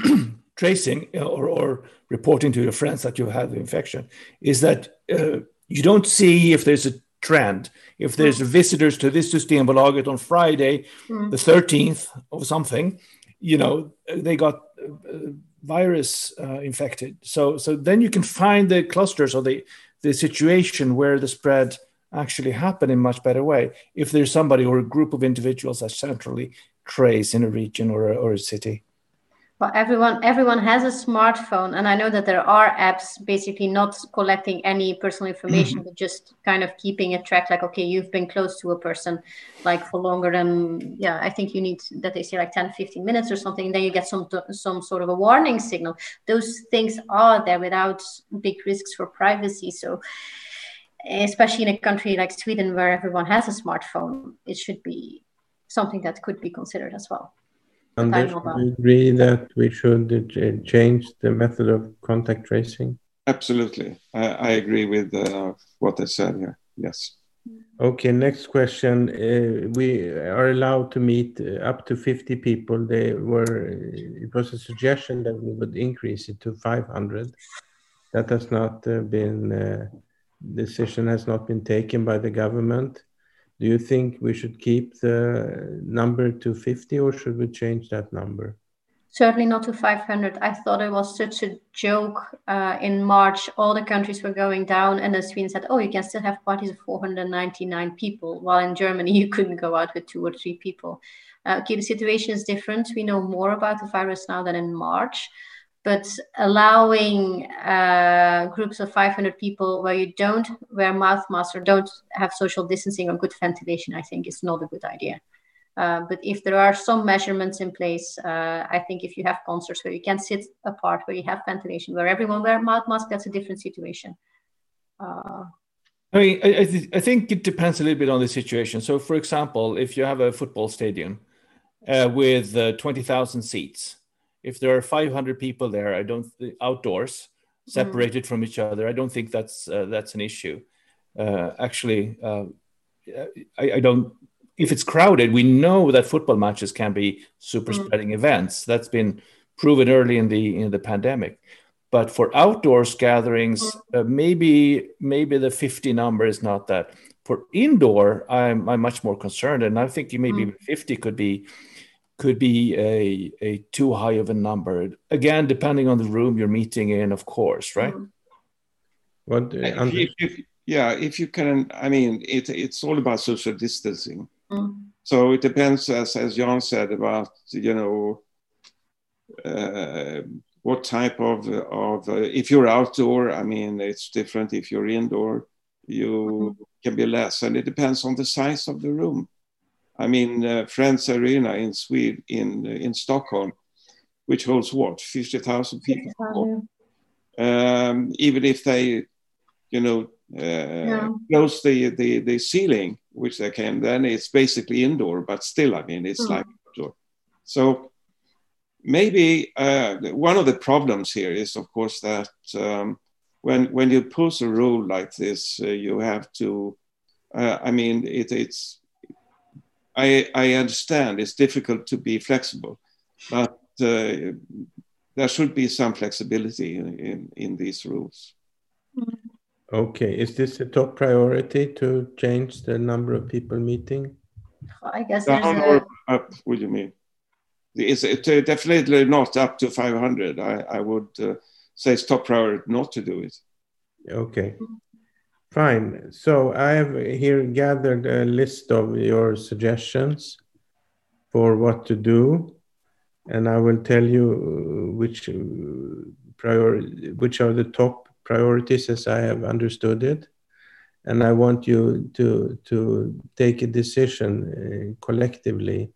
tracing uh, or, or reporting to your friends that you have the infection is that uh, you don't see if there's a trend. If there's mm. visitors to this Systembolaget on Friday, mm. the 13th of something, you know, they got uh, virus uh, infected. So, so then you can find the clusters or the, the situation where the spread actually happened in much better way. If there's somebody or a group of individuals that centrally trace in a region or a, or a city. Well, everyone everyone has a smartphone, and I know that there are apps basically not collecting any personal information, mm-hmm. but just kind of keeping a track. Like, okay, you've been close to a person like for longer than yeah. I think you need that they say like 10, 15 minutes or something. Then you get some some sort of a warning signal. Those things are there without big risks for privacy. So, especially in a country like Sweden where everyone has a smartphone, it should be something that could be considered as well. And we agree that we should change the method of contact tracing? Absolutely. I, I agree with uh, what I said here. Yes. Okay, next question. Uh, we are allowed to meet uh, up to 50 people. They were, it was a suggestion that we would increase it to 500. That has not uh, been, uh, decision has not been taken by the government. Do you think we should keep the number to 50 or should we change that number? Certainly not to 500. I thought it was such a joke. Uh, in March, all the countries were going down, and the Sweden said, Oh, you can still have parties of 499 people, while in Germany, you couldn't go out with two or three people. Uh, okay, the situation is different. We know more about the virus now than in March but allowing uh, groups of 500 people where you don't wear mouth masks or don't have social distancing or good ventilation, I think is not a good idea. Uh, but if there are some measurements in place, uh, I think if you have concerts where you can sit apart, where you have ventilation, where everyone wear mouth mask, that's a different situation. Uh, I mean, I, I, th- I, think it depends a little bit on the situation. So, for example, if you have a football stadium uh, with uh, 20,000 seats, if there are 500 people there, I don't outdoors separated mm. from each other. I don't think that's uh, that's an issue. Uh, actually, uh, I, I, don't. If it's crowded, we know that football matches can be super mm. spreading events. That's been proven early in the in the pandemic. But for outdoors gatherings, mm. uh, maybe maybe the 50 number is not that. For indoor, I'm I'm much more concerned, and I think maybe mm. 50 could be could be a, a too high of a number. Again, depending on the room you're meeting in, of course, right? What, uh, if, if, yeah, if you can, I mean, it, it's all about social distancing. Mm. So it depends, as, as Jan said, about, you know, uh, what type of, of uh, if you're outdoor, I mean, it's different. If you're indoor, you mm. can be less. And it depends on the size of the room. I mean, uh, Friends Arena in Sweden, in in Stockholm, which holds what fifty thousand people. Um, even if they, you know, uh, yeah. close the, the the ceiling, which they can, then it's basically indoor. But still, I mean, it's mm. like outdoor. So maybe uh, one of the problems here is, of course, that um, when when you pose a rule like this, uh, you have to. Uh, I mean, it, it's I, I understand it's difficult to be flexible, but uh, there should be some flexibility in, in, in these rules. Okay, is this a top priority to change the number of people meeting? I guess down there's or up. What do you mean? It's uh, definitely not up to 500. I, I would uh, say it's top priority not to do it. Okay. Fine. So I have here gathered a list of your suggestions for what to do, and I will tell you uh, which uh, prior which are the top priorities as I have understood it, and I want you to to take a decision uh, collectively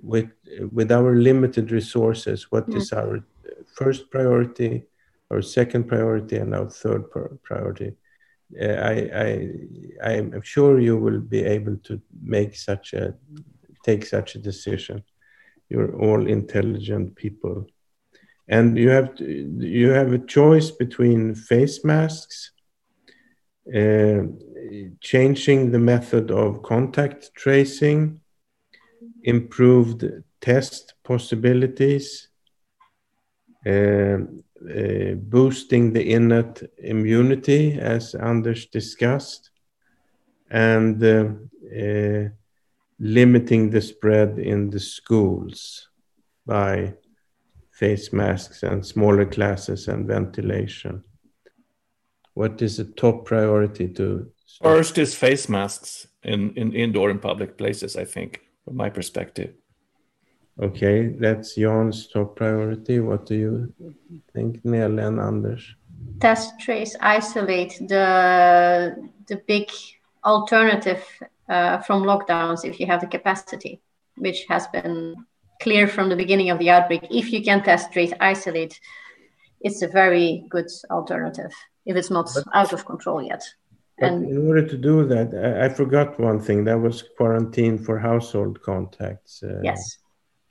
with with our limited resources. What is mm. our first priority, our second priority, and our third priority? Uh, I, I, am sure you will be able to make such a take such a decision. You're all intelligent people, and you have to, you have a choice between face masks, uh, changing the method of contact tracing, improved test possibilities, uh, uh, boosting the innate immunity, as Anders discussed, and uh, uh, limiting the spread in the schools by face masks and smaller classes and ventilation. What is the top priority to? First is face masks in, in indoor and public places, I think, from my perspective. Okay, that's Jan's top priority. What do you think, Nele and Anders? Test, trace, isolate the the big alternative uh, from lockdowns if you have the capacity, which has been clear from the beginning of the outbreak. If you can test, trace, isolate, it's a very good alternative if it's not but, out of control yet. and in order to do that, I, I, forgot one thing. That was quarantine for household contacts. Uh, yes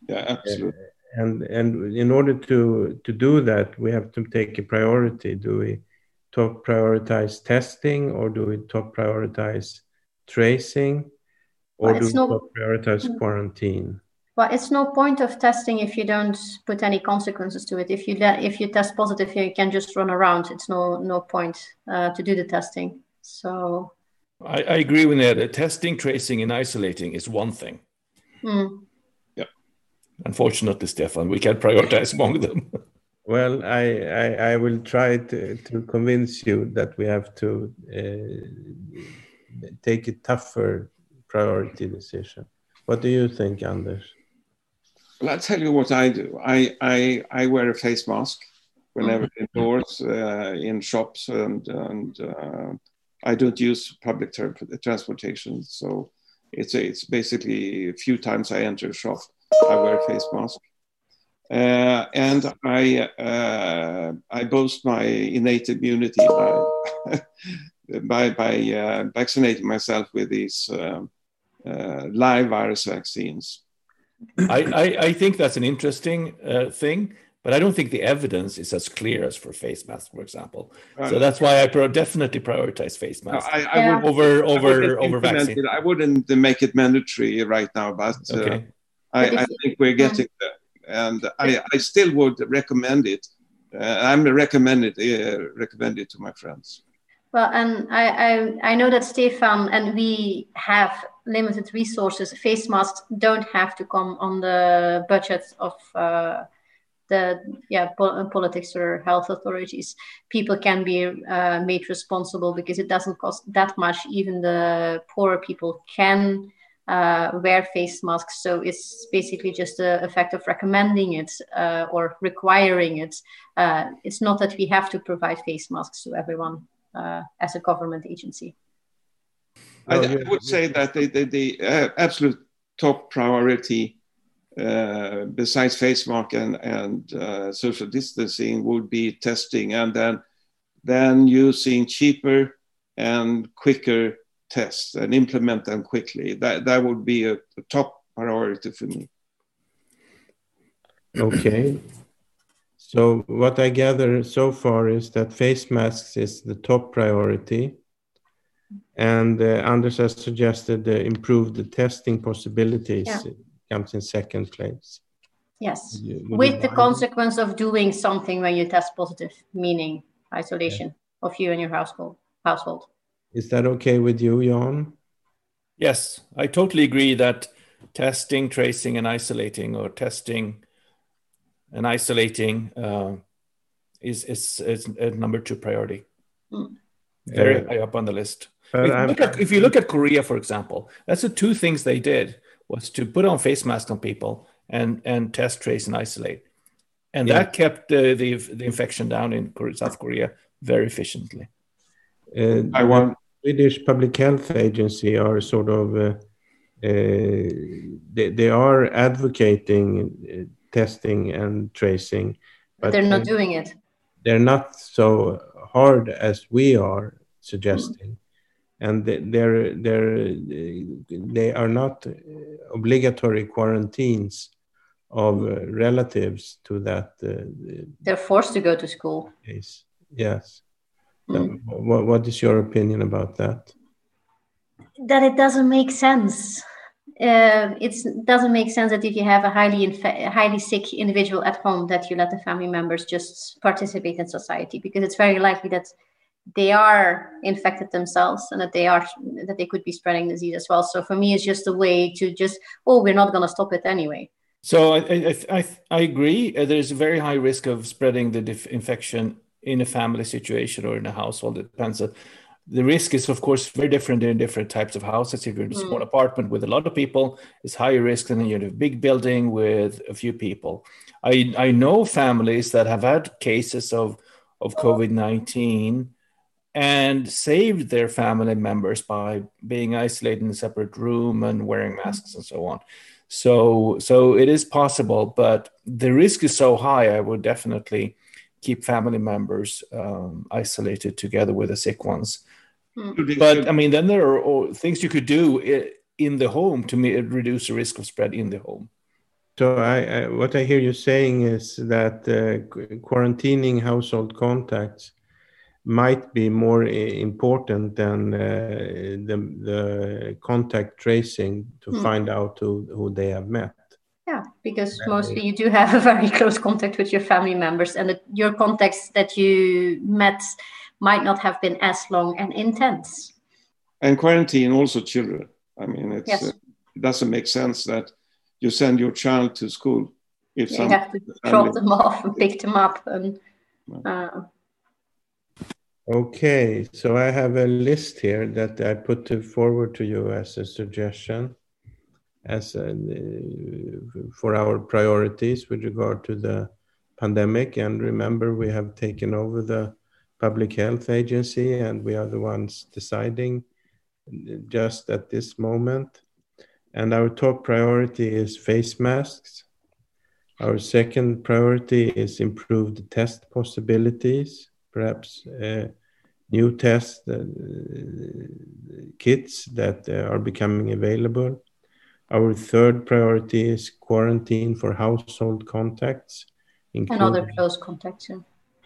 yeah absolutely. And and in order to to do that we have to take a priority. Do we top prioritize testing or do we top prioritize tracing or well, do we no, top prioritize mm. quarantine? Well it's no point of testing if you don't put any consequences to it. If you if you test positive you can just run around. It's no no point uh, to do the testing. So I, I agree with that testing tracing and isolating is one thing. Mm. Unfortunately, Stefan, we can't prioritize among them. Well, I, I, I, will try to, to convince you that we have to uh, take a tougher priority decision. What do you think, Anders? Well, I'll tell you what I do. I, I, I wear a face mask whenever mm-hmm. indoors, uh, in shops, and, and uh, I don't use public ter- transportation. So it's, a, it's basically a few times I enter a shop I wear a face mask. Uh, and I, uh, I boast my innate immunity by, by, by uh, vaccinating myself with these um, uh, live virus vaccines. I, I, I, think that's an interesting uh, thing, but I don't think the evidence is as clear as for face masks, for example. Right. So that's why I pro- definitely prioritize face masks no, I, I yeah. would, over over over vaccine. I wouldn't make it mandatory right now, but uh, okay. I, I think we're getting there. And I, I still would recommend it. Uh, I'm recommended uh, recommend it to my friends. Well, and I, I, I know that Stefan and we have limited resources. Face masks don't have to come on the budget of uh, the yeah po- politics or health authorities. People can be uh, made responsible because it doesn't cost that much. Even the poorer people can uh, wear face masks. So it's basically just a effect of recommending it uh, or requiring it. Uh, it's not that we have to provide face masks to everyone uh, as a government agency. I, I would say that the, the, the uh, absolute top priority uh, besides face mask and, and social distancing would be testing and then then using cheaper and quicker tests and implement them quickly. That that would be a, a top priority for me. Okay. So what I gather so far is that face masks is the top priority, and uh, Anders has suggested uh, improve the testing possibilities yeah. comes in second place. Yes, with the consequence of doing something when you test positive, meaning isolation yeah. of you and your household. Household. Is that okay with you, Jan? Yes, I totally agree that testing, tracing, and isolating, or testing and isolating uh, is, is is a number two priority. Mm. Very high up on the list. If you, look at, if you look at Korea, for example, that's the two things they did was to put on face masks on people and and test, trace, and isolate, and yeah. that kept the, the the infection down in South Korea very efficiently. Uh, Taiwan Swedish Public Health Agency are sort of uh, uh, they, they are advocating uh, testing and tracing, but they're not doing it. They're not so hard as we are suggesting. Mm and they're, they're, they are not obligatory quarantines of uh, relatives to that. Uh, they're forced to go to school. Yes. Yes. Mm. What, what is your opinion about that? That it doesn't make sense. Uh, it doesn't make sense that if you have a highly inf- highly sick individual at home, that you let the family members just participate in society because it's very likely that they are infected themselves and that they are that they could be spreading disease as well. So for me, it's just a way to just oh, we're not going to stop it anyway. So I I, I, I agree. Uh, there's a very high risk of spreading the dif- infection in a family situation or in a household. It depends. On, the risk is, of course, very different in different types of houses. If you're in a small mm. apartment with a lot of people, it's higher risk than you're in a big building with a few people. I, I know families that have had cases of, of COVID 19 and saved their family members by being isolated in a separate room and wearing masks and so on. So, so it is possible, but the risk is so high. I would definitely keep family members um, isolated together with the sick ones. Mm. But I mean, then there are things you could do in the home to reduce the risk of spread in the home. So, I, I what I hear you saying is that uh, quarantining household contacts might be more important than uh, the, the contact tracing to mm. find out who, who they have met. Yeah, because mostly you do have a very close contact with your family members, and the, your contacts that you met might not have been as long and intense. And quarantine also children. I mean, it's, yes. uh, it doesn't make sense that you send your child to school if you have to drop them off and pick them up and. Uh, Okay, so I have a list here that I put forward to you as a suggestion as for our priorities with regard to the pandemic. And remember, we have taken over the public health agency and we are the ones deciding just at this moment. And our top priority is face masks. Our second priority is improved test possibilities perhaps uh, new test uh, kits that uh, are becoming available. Our third priority is quarantine for household contacts, and other close contacts, yeah.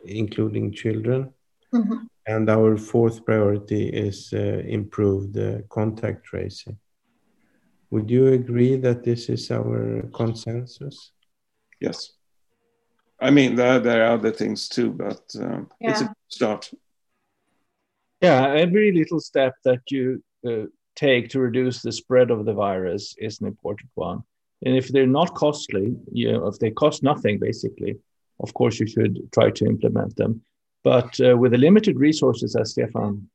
including children. Mm-hmm. And our fourth priority is uh, improved uh, contact tracing. Would you agree that this is our consensus? Yes. I mean, there, there are other things too, but um, yeah. it's a start. Yeah, every little step that you uh, take to reduce the spread of the virus is an important one. And if they're not costly, you know, if they cost nothing, basically, of course, you should try to implement them. But uh, with the limited resources, as Stefan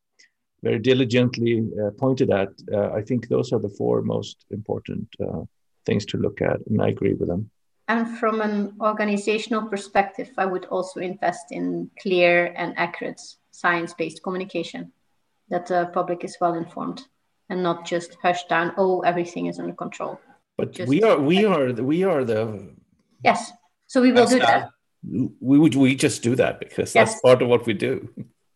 very diligently uh, pointed at, uh, I think those are the four most important uh, things to look at, and I agree with them. And from an organizational perspective, I would also invest in clear and accurate science based communication that the public is well informed and not just hushed down, oh, everything is under control. But just we are, we are, the, we are the. Yes. So we will do that. We would, we just do that because yes. that's part of what we do.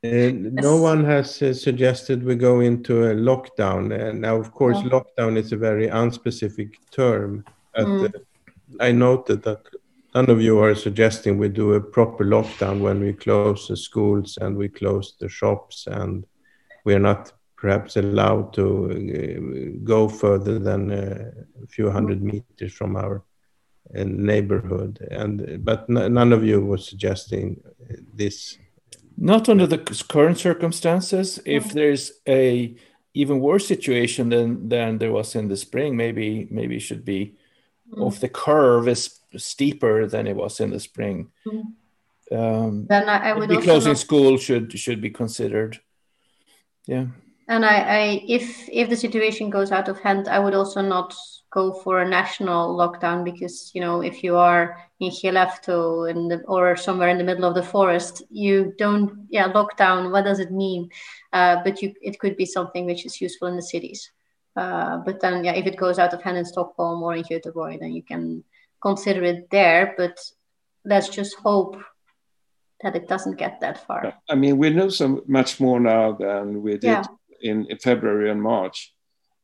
And yes. no one has uh, suggested we go into a lockdown. And now, of course, no. lockdown is a very unspecific term. At, mm. uh, I noted that none of you are suggesting we do a proper lockdown when we close the schools and we close the shops and we are not perhaps allowed to uh, go further than uh, a few hundred meters from our uh, neighborhood and but none of you was suggesting this not under the current circumstances if there's a even worse situation than than there was in the spring. Maybe maybe should be mm. off the curve is steeper than it was in the spring. Mm. Um, then I, I would be closing not... school should should be considered. Yeah. And I, I, if if the situation goes out of hand, I would also not go for a national lockdown because you know if you are in Skellefteå in the, or somewhere in the middle of the forest, you don't yeah lockdown. What does it mean? Uh, but you, it could be something which is useful in the cities. Uh, but then yeah, if it goes out of hand in Stockholm or in Göteborg, then you can consider it there. But let's just hope that it doesn't get that far. I mean, we know so much more now than we did yeah in, February and March,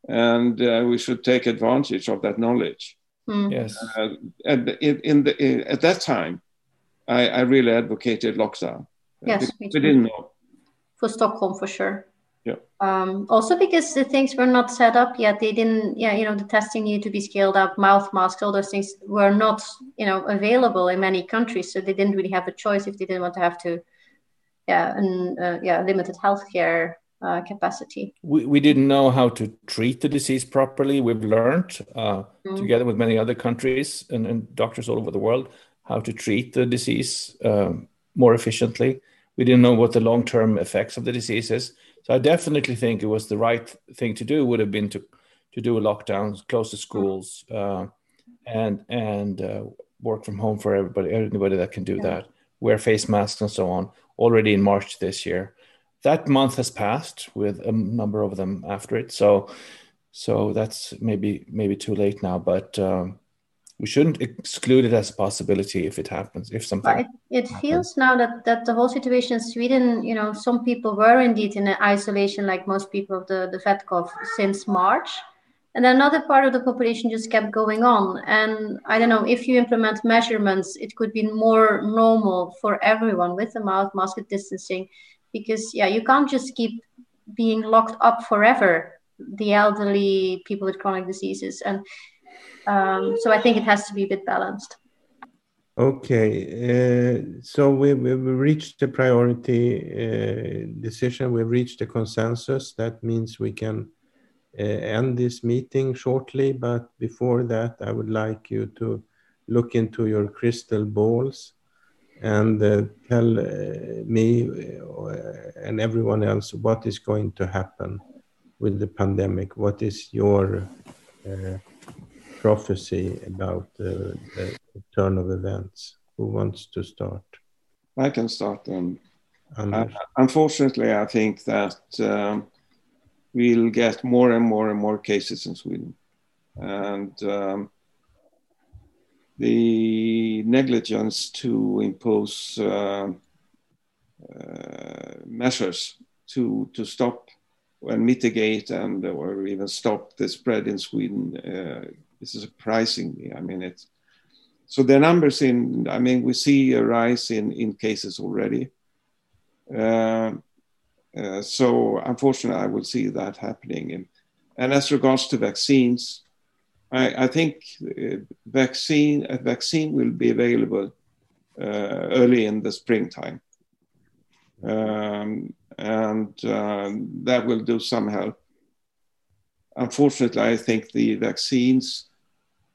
and uh, we should take advantage of that knowledge. Mm. Yes. Uh, and in, in the in, at that time, I, I, really advocated lockdown. Yes, we, we didn't know. For Stockholm, for sure. Yeah. Um, also because the things were not set up yet. They didn't. Yeah, you know, the testing needed to be scaled up. Mouth masks, all those things were not, you know, available in many countries. So they didn't really have a choice if they didn't want to have to, yeah, and uh, yeah, limited healthcare uh, capacity. We, we didn't know how to treat the disease properly. We've learned, uh, mm. together with many other countries and, and, doctors all over the world, how to treat the disease um, more efficiently. We didn't know what the long term effects of the disease is. So I definitely think it was the right thing to do would have been to, to do a lockdown, close the schools, uh, and and uh, work from home for everybody, anybody that can do yeah. that. Wear face masks and so on. Already in March this year, that month has passed with a number of them after it. So, so that's maybe maybe too late now, but um, we shouldn't exclude it as a possibility if it happens. If something, it, it feels now that that the whole situation in Sweden, you know, some people were indeed in isolation, like most people of the the VetCov since March. And then another part of the population just kept going on. And I don't know if you implement measurements, it could be more normal for everyone with the mouth mask distancing because yeah you can't just keep being locked up forever the elderly people with chronic diseases. And um, so i think it has to be a bit balanced. Okay uh, so we, we reached the priority uh, decision. We've reached a consensus. That means we can uh, end this meeting shortly. But before that i would like you to look into your crystal balls and uh, tell uh, me uh, and everyone else what is going to happen with the pandemic. What is your uh, prophecy about the, the, turn of events? Who wants to start? I can start. Um, unfortunately, I think that um, we'll get more and more and more cases in Sweden. And um, the negligence to impose uh, uh, measures to, to stop and mitigate and or even stop the spread in Sweden uh, is surprising me. I mean, it's so the numbers in. I mean, we see a rise in in cases already. Uh, uh, so unfortunately, I will see that happening. And, and as regards to vaccines, I, I think uh, vaccine a vaccine will be available uh, early in the springtime, um, and um, that will do some help. Unfortunately, I think the vaccines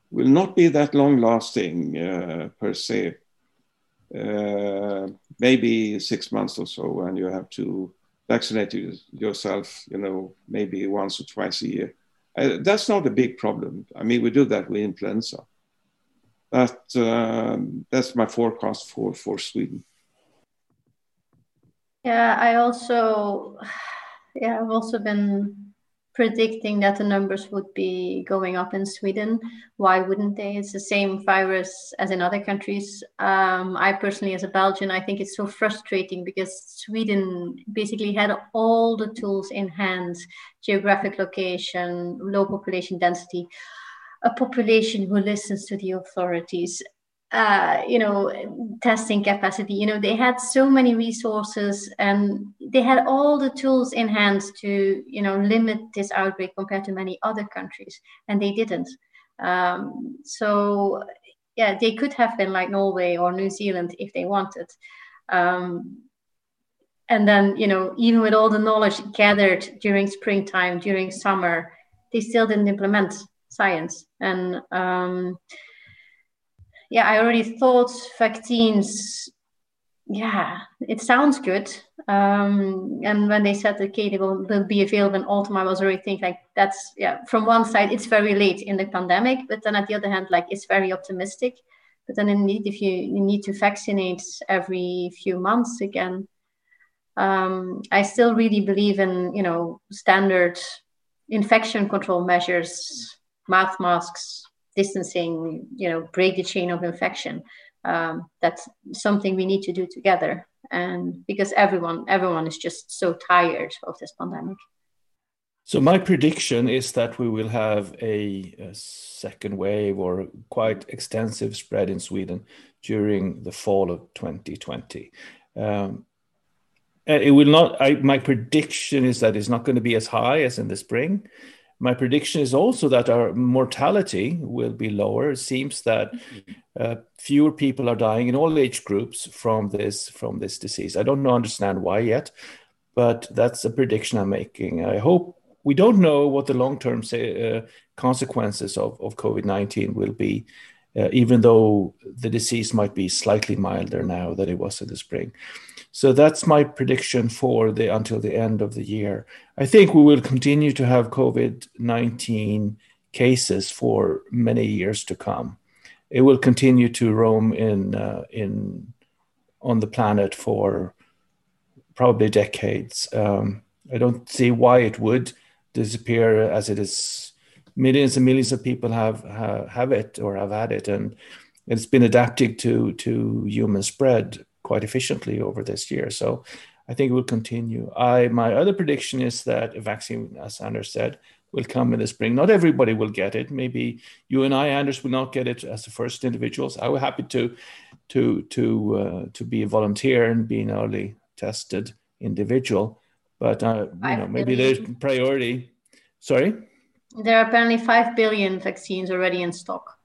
will not be that long lasting uh, per se. Uh, maybe six months or so, and you have to vaccinate yourself, you know, maybe once or twice a year. Uh, that's not a big problem. I mean, we do that with influenza. But um, that's my forecast for, for Sweden. Yeah, I also, yeah, I've also been predicting that the numbers would be going up in Sweden. Why wouldn't they? It's the same virus as in other countries. Um, I personally, as a Belgian, I think it's so frustrating because Sweden basically had all the tools in hand geographic location, low population density, a population who listens to the authorities, uh, you know, testing capacity. You know, they had so many resources and they had all the tools in hand to, you know, limit this outbreak compared to many other countries, and they didn't. Um, so, yeah, they could have been like Norway or New Zealand if they wanted. Um, and then you know even with all the knowledge gathered during springtime during summer they still didn't implement science and um, yeah i already thought vaccines yeah it sounds good. Um, and when they said okay they will, will be available in autumn i was already thinking like that's yeah from one side it's very late in the pandemic but then at the other hand like it's very optimistic. But then indeed if you, you need to vaccinate every few months again um, I still really believe in you know standard infection control measures, mouth masks, distancing, you know, break the chain of infection. Um, that's something we need to do together, and because everyone everyone is just so tired of this pandemic. So my prediction is that we will have a, a, second wave or quite extensive spread in Sweden during the fall of 2020. Um, it will not. I, my prediction is that it's not going to be as high as in the spring. My prediction is also that our mortality will be lower. It seems that uh, fewer people are dying in all age groups from this from this disease. I don't know, understand why yet, but that's a prediction I'm making. I hope we don't know what the long term uh, consequences of, of COVID 19 will be, uh, even though the disease might be slightly milder now than it was in the spring. So that's my prediction for the until the end of the year. I think we will continue to have COVID 19 cases for many years to come. It will continue to roam in uh, in on the planet for probably decades. Um, I don't see why it would disappear as it is. Millions and millions of people have have, have it or have had it, and it's been adapted to to human spread quite efficiently over this year. So I think it will continue. I my other prediction is that a vaccine, as Anders said, will come in the spring. Not everybody will get it. Maybe you and I, Anders, will not get it as the first individuals. I will happy to to to uh, to be a volunteer and be an early tested individual. But uh, you know, maybe there's priority. Sorry. There are apparently five billion vaccines already in stock.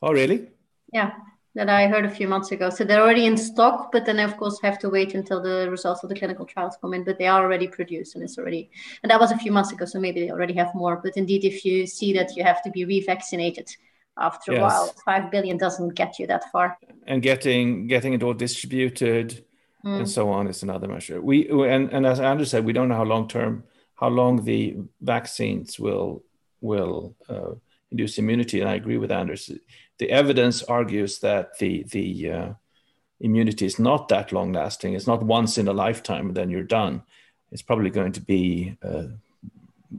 Oh, really? Yeah that I heard a few months ago. So they're already in stock, but then of course have to wait until the results of the clinical trials come in. But they are already produced, and it's already and that was a few months ago. So maybe they already have more. But indeed, if you see that you have to be revaccinated after yes. a while, five billion doesn't get you that far. And getting getting it all distributed mm. and so on is another measure. We and and as Anders said, we don't know how long term how long the vaccines will will uh, induce immunity. And I agree with Anders the evidence argues that the the uh, immunity is not that long lasting. It's not once in a lifetime and then you're done. It's probably going to be uh,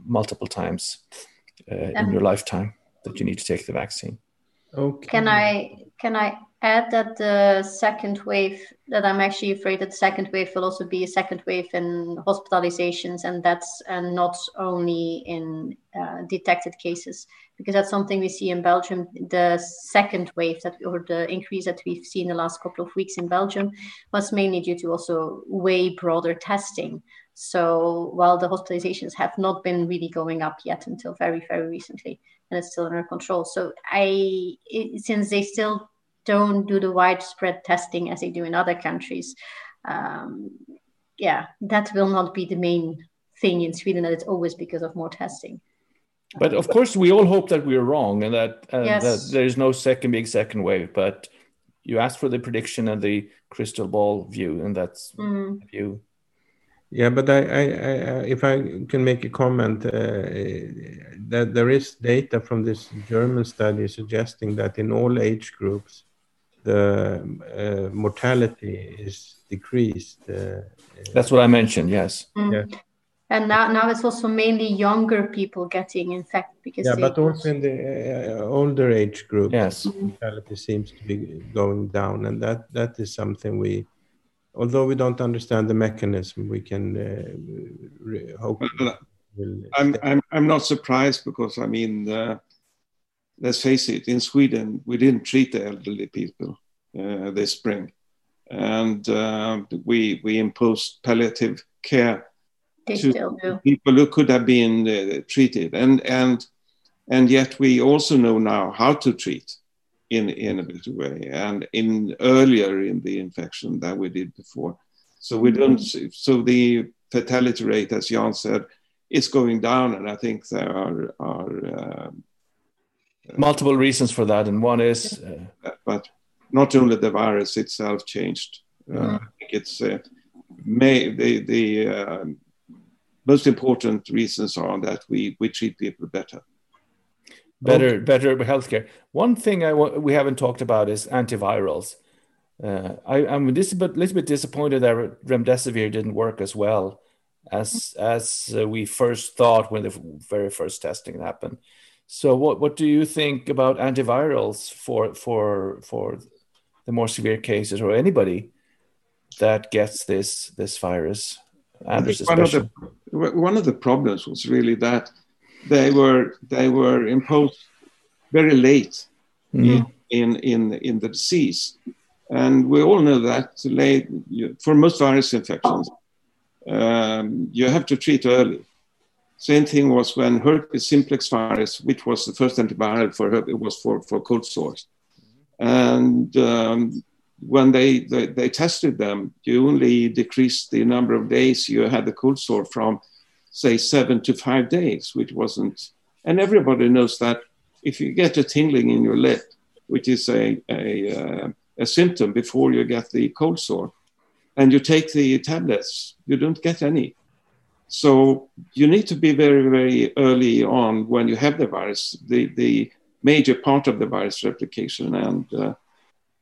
multiple times uh, in your lifetime that you need to take the vaccine. Okay. Can I can I add that the second wave that I'm actually afraid that the second wave will also be a second wave in hospitalizations and that's and not only in uh, detected cases because that's something we see in Belgium. The second wave that or the increase that we've seen the last couple of weeks in Belgium was mainly due to also way broader testing. So while the hospitalizations have not been really going up yet until very very recently, and it's still under control. So I it, since they still don't do the widespread testing as they do in other countries, um, yeah, that will not be the main thing in Sweden. That it's always because of more testing. But of course, we all hope that we're wrong and that, uh, yes. that there's no second big second wave. But you asked for the prediction and the crystal ball view, and that's mm. view. Yeah, but I, I, I, if I can make a comment, uh, that there is data from this German study suggesting that in all age groups, the uh, mortality is decreased. Uh, that's what I mentioned. Yes. Mm. Yeah and now now it's also mainly younger people getting infected because yeah but also in the uh, older age group yes mortality seems to be going down and that that is something we although we don't understand the mechanism we can uh, hope will I'm, I'm i'm not surprised because i mean uh, let's face it in sweden we didn't treat the elderly people uh, this spring. And uh, we we imposed palliative care they to people who could have been uh, treated, and and and yet we also know now how to treat in in a better way and in earlier in the infection than we did before. So we don't. So the fatality rate, as Jan said, is going down, and I think there are are um, multiple reasons for that, and one is, uh, but not only the virus itself changed. Uh, mm-hmm. I think it's uh, may the the um, most important reasons are that we we treat people better better okay. better healthcare. One thing I we haven't talked about is antivirals. Uh, I, am a little bit disappointed that remdesivir didn't work as well as as uh, we first thought when the very first testing happened. So, what what do you think about antivirals for for for the more severe cases or anybody that gets this this virus? Anders, one of the one of the problems was really that they were they were imposed very late mm-hmm. in, in in the disease, and we all know that late for most virus infections, um, you have to treat early. Same thing was when herpes simplex virus, which was the first antibiotic for herpes, it was for for cold sores, and um, when they, they, they tested them, you only decreased the number of days you had the cold sore from say seven to five days, which wasn't. And everybody knows that if you get a tingling in your lip, which is a, a, uh, a symptom before you get the cold sore, and you take the tablets, you don't get any. So you need to be very, very early on when you have the virus, the, the major part of the virus replication. And, uh,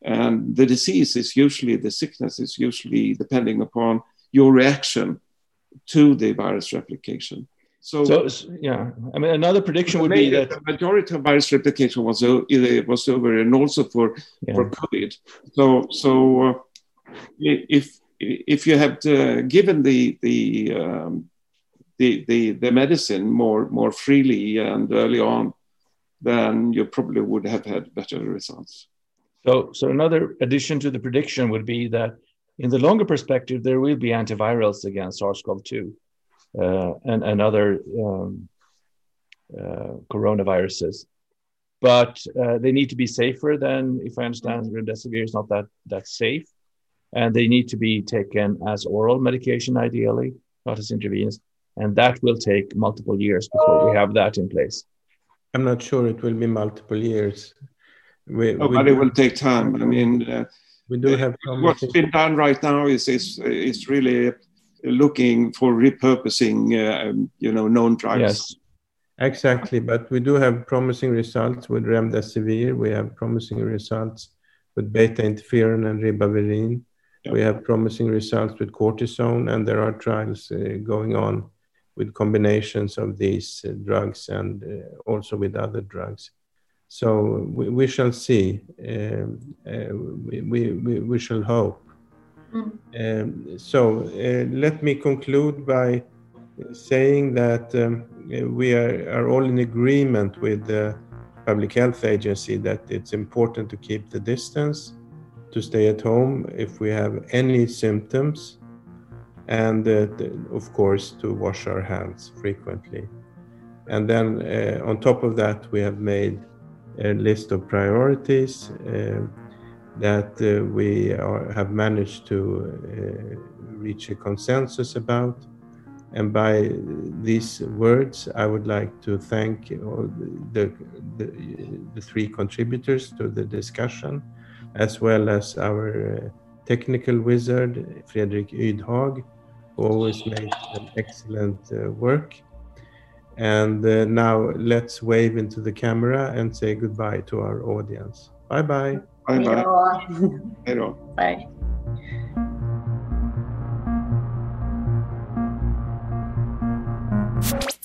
and the disease is usually, the sickness is usually depending upon your reaction to the virus replication. So, so yeah, I mean, another prediction would be that the majority of virus replication was was over, and also for yeah. for COVID. So, so uh, if if you had uh, given the the, um, the the the medicine more more freely and early on, then you probably would have had better results. So, so another addition to the prediction would be that in the longer perspective, there will be antivirals against SARS-CoV-2 uh, and, and other um, uh, coronaviruses. But uh, they need to be safer than, if I understand, remdesivir is not that, that safe. And they need to be taken as oral medication, ideally, not as intravenous. And that will take multiple years before we have that in place. I'm not sure it will be multiple years. We, oh, we but it will take time. I mean, uh, we do have what's been done right now is is is really looking for repurposing uh, um, you know known drugs. Yes. Exactly but we do have promising results with remdesivir. We have promising results with beta interferon and ribavirin. Yep. we have promising results with cortisone and there are trials uh, going on with combinations of these uh, drugs and uh, also with other drugs so we, we shall see. Um, uh, we, we, we shall hope. Mm. Um, so uh, let me conclude by saying that um, we are, are all in agreement with the public health agency that it's important to keep the distance, to stay at home if we have any symptoms, and uh, of course to wash our hands frequently. And then uh, on top of that, we have made a list of priorities uh, that uh, we are, have managed to uh, reach a consensus about. And by these words, I would like to thank the, the, the three contributors to the discussion, as well as our technical wizard, Fredrik Ydhag, who always makes excellent work. And uh, now let's wave into the camera and say goodbye to our audience. Bye bye. Bye bye. Hello. Bye. bye.